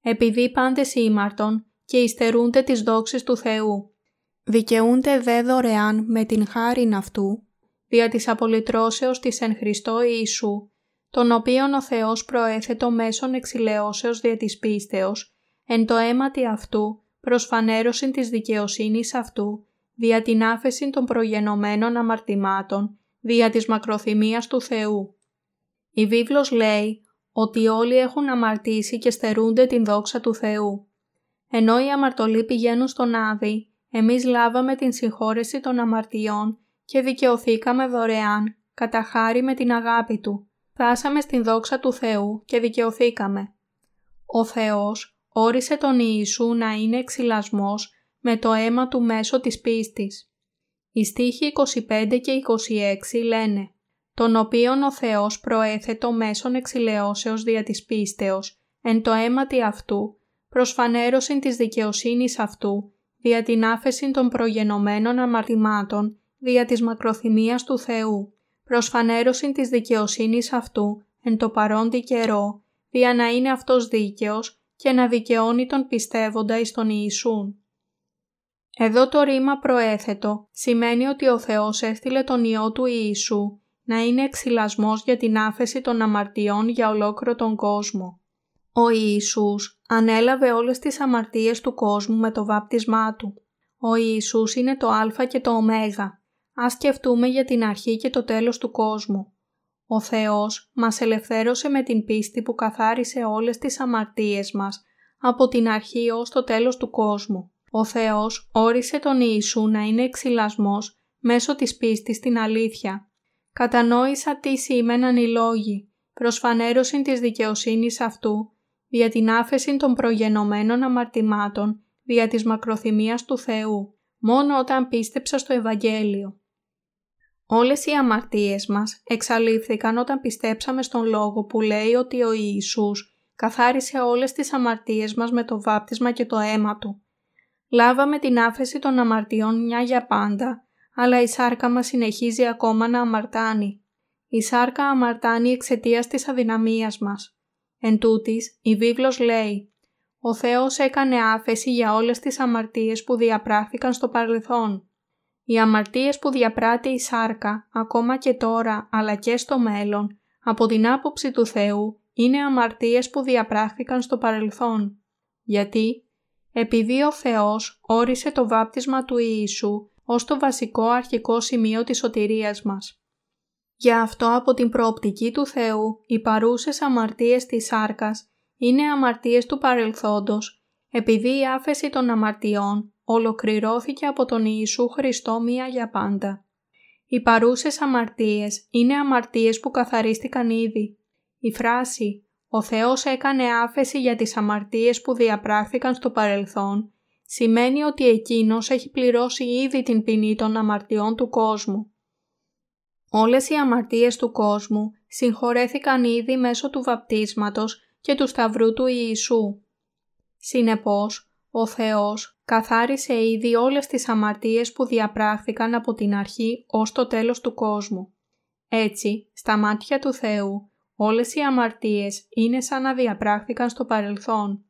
S1: «Επειδή πάντες ήμαρτον και υστερούνται τις δόξες του Θεού, δικαιούνται δε δωρεάν με την χάριν αυτού, δια της απολυτρώσεως της εν Χριστώ Ιησού, τον οποίον ο Θεός προέθετο μέσον εξηλαιώσεως δια της πίστεως, εν το αίματι αυτού προς φανέρωση της δικαιοσύνης αυτού, δια την άφεση των προγενωμένων αμαρτημάτων, δια της μακροθυμίας του Θεού. Η βίβλος λέει ότι όλοι έχουν αμαρτήσει και στερούνται την δόξα του Θεού. Ενώ οι αμαρτωλοί πηγαίνουν στον Άδη, εμείς λάβαμε την συγχώρεση των αμαρτιών και δικαιωθήκαμε δωρεάν, κατά χάρη με την αγάπη Του. Φτάσαμε στην δόξα του Θεού και δικαιωθήκαμε. Ο Θεός όρισε τον Ιησού να είναι εξυλασμός με το αίμα του μέσω της πίστης. Οι στίχοι 25 και 26 λένε «Τον οποίον ο Θεός προέθετο μέσον εξηλαιώσεως δια της πίστεως, εν το αίματι αυτού, προς φανέρωση της δικαιοσύνης αυτού, δια την άφεση των προγενωμένων αμαρτημάτων, δια της μακροθυμίας του Θεού, προς φανέρωση της δικαιοσύνης αυτού, εν το παρόντι καιρό, δια να είναι αυτός δίκαιος και να δικαιώνει τον πιστεύοντα εις τον Ιησούν. Εδώ το ρήμα προέθετο σημαίνει ότι ο Θεός έστειλε τον Υιό του Ιησού να είναι εξυλασμός για την άφεση των αμαρτιών για ολόκληρο τον κόσμο. Ο Ιησούς ανέλαβε όλες τις αμαρτίες του κόσμου με το βάπτισμά Του. Ο Ιησούς είναι το Α και το Ω. Ας σκεφτούμε για την αρχή και το τέλος του κόσμου. Ο Θεός μας ελευθέρωσε με την πίστη που καθάρισε όλες τις αμαρτίες μας από την αρχή ως το τέλος του κόσμου. Ο Θεός όρισε τον Ιησού να είναι εξυλασμός μέσω της πίστης στην αλήθεια. Κατανόησα τι σήμαιναν οι λόγοι. προς φανέρωση της δικαιοσύνης αυτού, δια την άφεση των προγενωμένων αμαρτημάτων, δια της μακροθυμίας του Θεού, μόνο όταν πίστεψα στο Ευαγγέλιο. Όλες οι αμαρτίες μας εξαλείφθηκαν όταν πιστέψαμε στον λόγο που λέει ότι ο Ιησούς καθάρισε όλες τις αμαρτίες μας με το βάπτισμα και το αίμα Του. Λάβαμε την άφεση των αμαρτιών μια για πάντα, αλλά η σάρκα μας συνεχίζει ακόμα να αμαρτάνει. Η σάρκα αμαρτάνει εξαιτίας της αδυναμίας μας. Εν τούτης, η βίβλος λέει «Ο Θεός έκανε άφεση για όλες τις αμαρτίες που διαπράχθηκαν στο παρελθόν». Οι αμαρτίες που διαπράττει η σάρκα, ακόμα και τώρα αλλά και στο μέλλον, από την άποψη του Θεού, είναι αμαρτίες που διαπράχθηκαν στο παρελθόν. Γιατί; Επειδή ο Θεός όρισε το βάπτισμα του Ιησού ως το βασικό αρχικό σημείο της σωτηρίας μας. Γι' αυτό από την προοπτική του Θεού οι παρούσες αμαρτίες της σάρκας είναι αμαρτίες του παρελθόντος, επειδή η άφεση των αμαρτιών ολοκληρώθηκε από τον Ιησού Χριστό μία για πάντα. Οι παρούσες αμαρτίες είναι αμαρτίες που καθαρίστηκαν ήδη. Η φράση «Ο Θεός έκανε άφεση για τις αμαρτίες που διαπράχθηκαν στο παρελθόν» σημαίνει ότι Εκείνος έχει πληρώσει ήδη την ποινή των αμαρτιών του κόσμου. Όλες οι αμαρτίες του κόσμου συγχωρέθηκαν ήδη μέσω του βαπτίσματος και του Σταυρού του Ιησού. Συνεπώς, ο Θεός καθάρισε ήδη όλες τις αμαρτίες που διαπράχθηκαν από την αρχή ως το τέλος του κόσμου. Έτσι, στα μάτια του Θεού, όλες οι αμαρτίες είναι σαν να διαπράχθηκαν στο παρελθόν.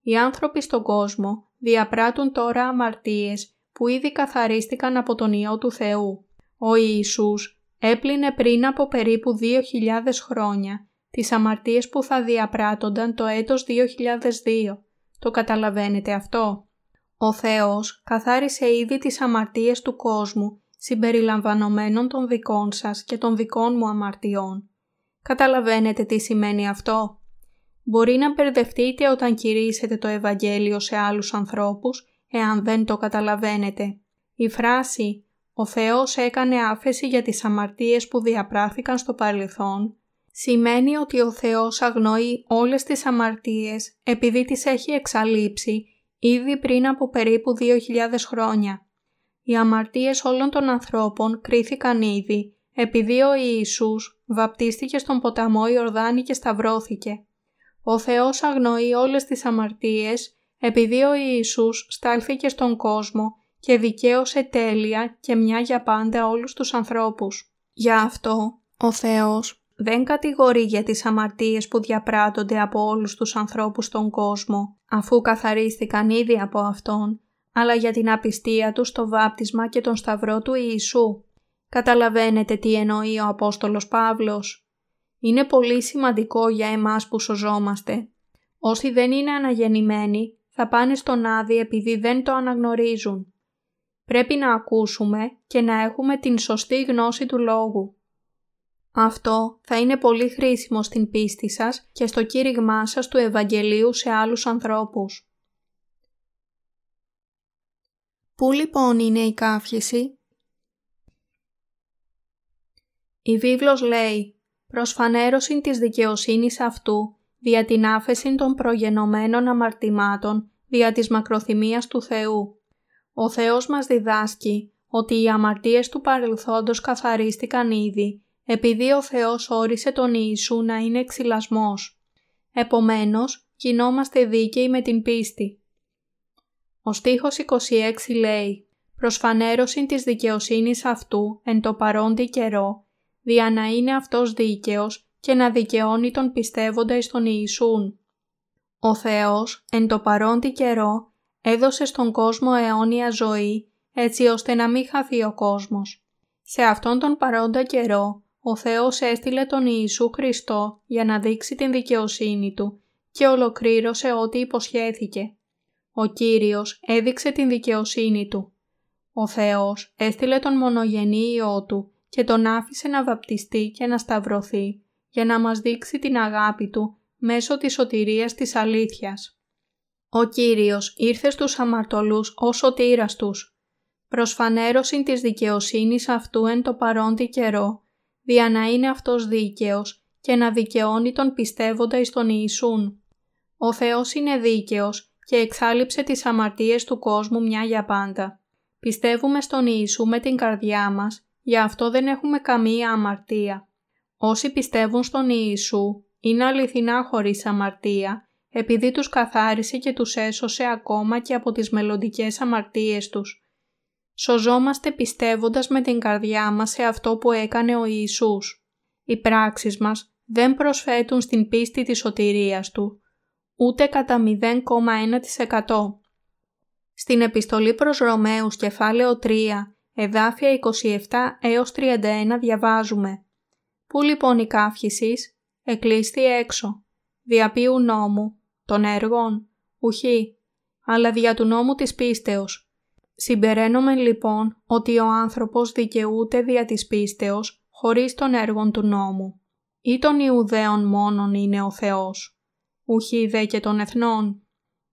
S1: Οι άνθρωποι στον κόσμο διαπράττουν τώρα αμαρτίες που ήδη καθαρίστηκαν από τον Υιό του Θεού. Ο Ιησούς έπλυνε πριν από περίπου 2.000 χρόνια τις αμαρτίες που θα διαπράττονταν το έτος 2002. Το καταλαβαίνετε αυτό; Ο Θεός καθάρισε ήδη τις αμαρτίες του κόσμου συμπεριλαμβανομένων των δικών σας και των δικών μου αμαρτιών. Καταλαβαίνετε τι σημαίνει αυτό; Μπορεί να μπερδευτείτε όταν κηρύσετε το Ευαγγέλιο σε άλλους ανθρώπους, εάν δεν το καταλαβαίνετε. Η φράση «Ο Θεός έκανε άφεση για τις αμαρτίες που διαπράχθηκαν στο παρελθόν» σημαίνει ότι ο Θεός αγνοεί όλες τις αμαρτίες επειδή τις έχει εξαλείψει ήδη πριν από περίπου 2.000 χρόνια. Οι αμαρτίες όλων των ανθρώπων κρίθηκαν ήδη επειδή ο Ιησούς βαπτίστηκε στον ποταμό Ιορδάνη και σταυρώθηκε. Ο Θεός αγνοεί όλες τις αμαρτίες επειδή ο Ιησούς στάλθηκε στον κόσμο και δικαίωσε τέλεια και μια για πάντα όλους τους ανθρώπους. Γι' αυτό ο Θεός δεν κατηγορεί για τις αμαρτίες που διαπράττονται από όλους τους ανθρώπους στον κόσμο, αφού καθαρίστηκαν ήδη από Αυτόν, αλλά για την απιστία του στο βάπτισμα και τον σταυρό του Ιησού. Καταλαβαίνετε τι εννοεί ο Απόστολος Παύλος. Είναι πολύ σημαντικό για εμάς που σωζόμαστε. Όσοι δεν είναι αναγεννημένοι θα πάνε στον Άδη επειδή δεν το αναγνωρίζουν. Πρέπει να ακούσουμε και να έχουμε την σωστή γνώση του Λόγου. Αυτό θα είναι πολύ χρήσιμο στην πίστη σας και στο κήρυγμά σας του Ευαγγελίου σε άλλους ανθρώπους. Πού λοιπόν είναι η κάφηση; Η βίβλος λέει προς φανέρωση της δικαιοσύνης αυτού, δια την άφεση των προγενωμένων αμαρτημάτων, δια της μακροθυμίας του Θεού. Ο Θεός μας διδάσκει ότι οι αμαρτίες του παρελθόντος καθαρίστηκαν ήδη, επειδή ο Θεός όρισε τον Ιησού να είναι εξυλασμός. Επομένως, κινόμαστε δίκαιοι με την πίστη. Ο στίχος 26 λέει «Προς φανέρωση της δικαιοσύνης αυτού εν το παρόντι καιρό, δια να είναι αυτός δίκαιος και να δικαιώνει τον πιστεύοντα εις τον Ιησούν. Ο Θεός εν το παρόντι καιρό έδωσε στον κόσμο αιώνια ζωή έτσι ώστε να μην χαθεί ο κόσμος. Σε αυτόν τον παρόντα καιρό ο Θεός έστειλε τον Ιησού Χριστό για να δείξει την δικαιοσύνη Του και ολοκλήρωσε ό,τι υποσχέθηκε. Ο Κύριος έδειξε την δικαιοσύνη Του. Ο Θεός έστειλε τον μονογενή Υιό Του και τον άφησε να βαπτιστεί και να σταυρωθεί για να μας δείξει την αγάπη Του μέσω της σωτηρίας της αλήθειας. Ο Κύριος ήρθε στους αμαρτωλούς ως σωτήρας τους. Προς της δικαιοσύνης αυτού εν το παρόντι καιρό, δια να είναι αυτός δίκαιος και να δικαιώνει τον πιστεύοντα εις τον Ιησούν. Ο Θεός είναι δίκαιος και εξάλληψε τις αμαρτίες του κόσμου μια για πάντα. Πιστεύουμε στον Ιησού με την καρδιά μας, γι' αυτό δεν έχουμε καμία αμαρτία. Όσοι πιστεύουν στον Ιησού είναι αληθινά χωρίς αμαρτία, επειδή τους καθάρισε και τους έσωσε ακόμα και από τις μελλοντικές αμαρτίες τους. Σωζόμαστε πιστεύοντας με την καρδιά μας σε αυτό που έκανε ο Ιησούς. Οι πράξεις μας δεν προσφέτουν στην πίστη της σωτηρίας Του, ούτε κατά 0,1%. Στην επιστολή προς Ρωμαίους κεφάλαιο 3, εδάφια 27 έως 31 διαβάζουμε «Πού λοιπόν η καύχησης, εκλείστη έξω, δια ποιου νόμου, των έργων, ουχή, αλλά δια του νόμου της πίστεως. Συμπεραίνομαι λοιπόν ότι ο άνθρωπος δικαιούται δια της πίστεως χωρίς των έργων του νόμου. Ή των Ιουδαίων μόνον είναι ο Θεός. Ουχή δε και των εθνών.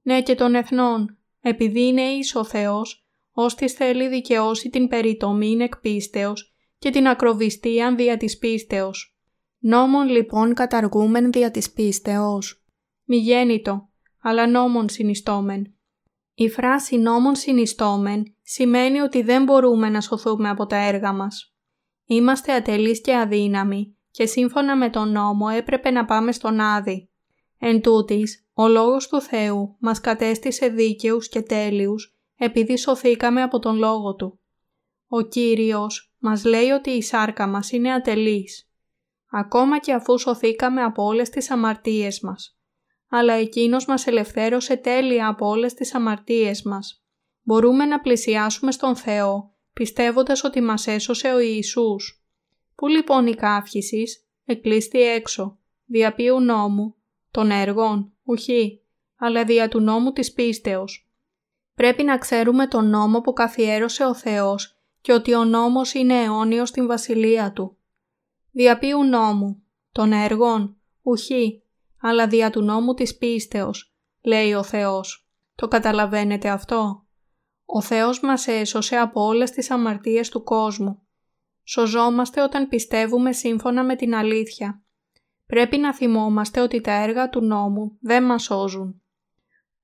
S1: Ναι και των εθνών, επειδή είναι εις ο Θεός, ώστις θέλει δικαιώσει την περιτομήν εκ πίστεως και την ακροβιστίαν δια της πίστεως. Νόμον λοιπόν καταργούμεν δια της πίστεως. Μη γέννητο, αλλά νόμον συνιστόμεν. Η φράση νόμον συνιστόμεν σημαίνει ότι δεν μπορούμε να σωθούμε από τα έργα μας. Είμαστε ατελείς και αδύναμοι και σύμφωνα με τον νόμο έπρεπε να πάμε στον Άδη. Εν τούτης, ο Λόγος του Θεού μας κατέστησε δίκαιους και τέλειους επειδή σωθήκαμε από τον Λόγο Του. Ο Κύριος μας λέει ότι η σάρκα μας είναι ατελής, ακόμα και αφού σωθήκαμε από όλες τις αμαρτίες μας. Αλλά Εκείνος μας ελευθέρωσε τέλεια από όλες τις αμαρτίες μας. Μπορούμε να πλησιάσουμε στον Θεό, πιστεύοντας ότι μας έσωσε ο Ιησούς. Πού λοιπόν η καύχησης, εκλείστη έξω, δια ποιου νόμου, των έργων, ουχή, αλλά δια του νόμου της πίστεως. Πρέπει να ξέρουμε τον νόμο που καθιέρωσε ο Θεός και ότι ο νόμος είναι αιώνιος στην βασιλεία Του. Δια ποιου νόμου, των έργων, ουχή, αλλά δια του νόμου της πίστεως, λέει ο Θεός. Το καταλαβαίνετε αυτό; Ο Θεός μας έσωσε από όλες τις αμαρτίες του κόσμου. Σωζόμαστε όταν πιστεύουμε σύμφωνα με την αλήθεια. Πρέπει να θυμόμαστε ότι τα έργα του νόμου δεν μας σώζουν.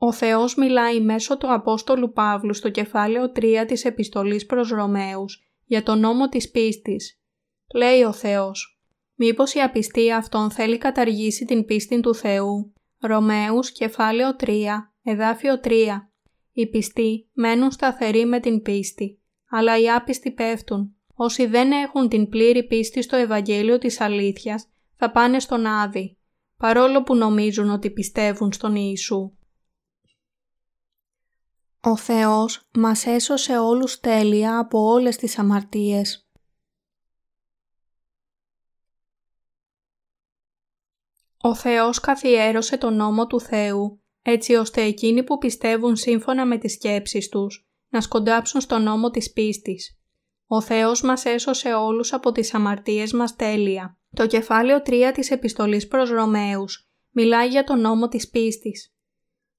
S1: Ο Θεός μιλάει μέσω του Απόστολου Παύλου στο κεφάλαιο 3 της επιστολής προς Ρωμαίους για τον νόμο της πίστης. Λέει ο Θεός «Μήπως η απιστία αυτών θέλει καταργήσει την πίστη του Θεού» Ρωμαίους κεφάλαιο 3, εδάφιο 3 Οι πιστοί μένουν σταθεροί με την πίστη, αλλά οι άπιστοι πέφτουν. Όσοι δεν έχουν την πλήρη πίστη στο Ευαγγέλιο της αλήθειας θα πάνε στον Άδη, παρόλο που νομίζουν ότι πιστεύουν στον Ιησού. Ο Θεός μας έσωσε όλους τέλεια από όλες τις αμαρτίες. Ο Θεός καθιέρωσε τον νόμο του Θεού, έτσι ώστε εκείνοι που πιστεύουν σύμφωνα με τις σκέψεις τους, να σκοντάψουν στον νόμο της πίστης. Ο Θεός μας έσωσε όλους από τις αμαρτίες μας τέλεια. Το κεφάλαιο 3 της επιστολής προς Ρωμαίους μιλάει για τον νόμο της πίστης.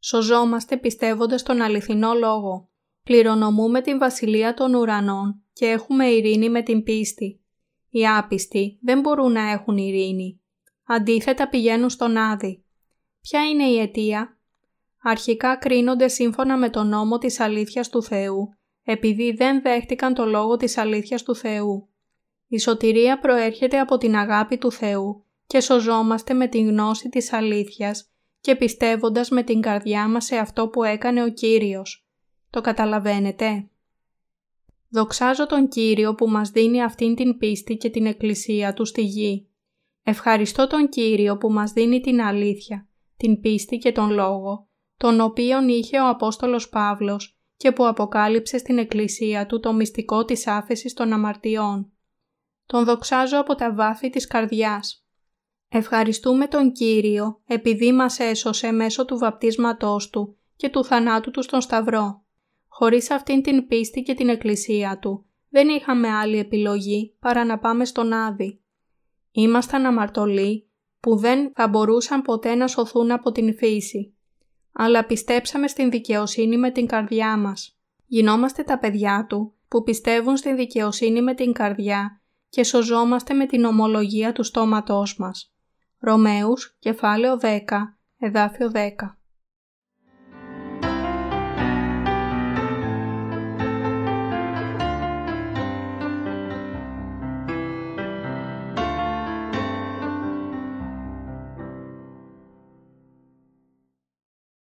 S1: Σωζόμαστε πιστεύοντας τον αληθινό λόγο. Πληρονομούμε την βασιλεία των ουρανών και έχουμε ειρήνη με την πίστη. Οι άπιστοι δεν μπορούν να έχουν ειρήνη. Αντίθετα πηγαίνουν στον Άδη. Ποια είναι η αιτία; Αρχικά κρίνονται σύμφωνα με τον νόμο της αλήθειας του Θεού, επειδή δεν δέχτηκαν το λόγο της αλήθειας του Θεού. Η σωτηρία προέρχεται από την αγάπη του Θεού και σωζόμαστε με την γνώση της αλήθειας και πιστεύοντας με την καρδιά μας σε αυτό που έκανε ο Κύριος. Το καταλαβαίνετε; Δοξάζω τον Κύριο που μας δίνει αυτήν την πίστη και την εκκλησία Του στη γη. Ευχαριστώ τον Κύριο που μας δίνει την αλήθεια, την πίστη και τον λόγο, τον οποίον είχε ο Απόστολος Παύλος και που αποκάλυψε στην εκκλησία του το μυστικό της άφεσης των αμαρτιών. Τον δοξάζω από τα βάθη της καρδιάς. Ευχαριστούμε τον Κύριο επειδή μας έσωσε μέσω του βαπτίσματός Του και του θανάτου Του στον Σταυρό. Χωρίς αυτήν την πίστη και την εκκλησία Του, δεν είχαμε άλλη επιλογή παρά να πάμε στον Άδη. Ήμασταν αμαρτωλοί που δεν θα μπορούσαν ποτέ να σωθούν από την φύση. Αλλά πιστέψαμε στην δικαιοσύνη με την καρδιά μας. Γινόμαστε τα παιδιά Του που πιστεύουν στην δικαιοσύνη με την καρδιά και σωζόμαστε με την ομολογία του στόματός μας. Ρωμαίους, κεφάλαιο 10, εδάφιο 10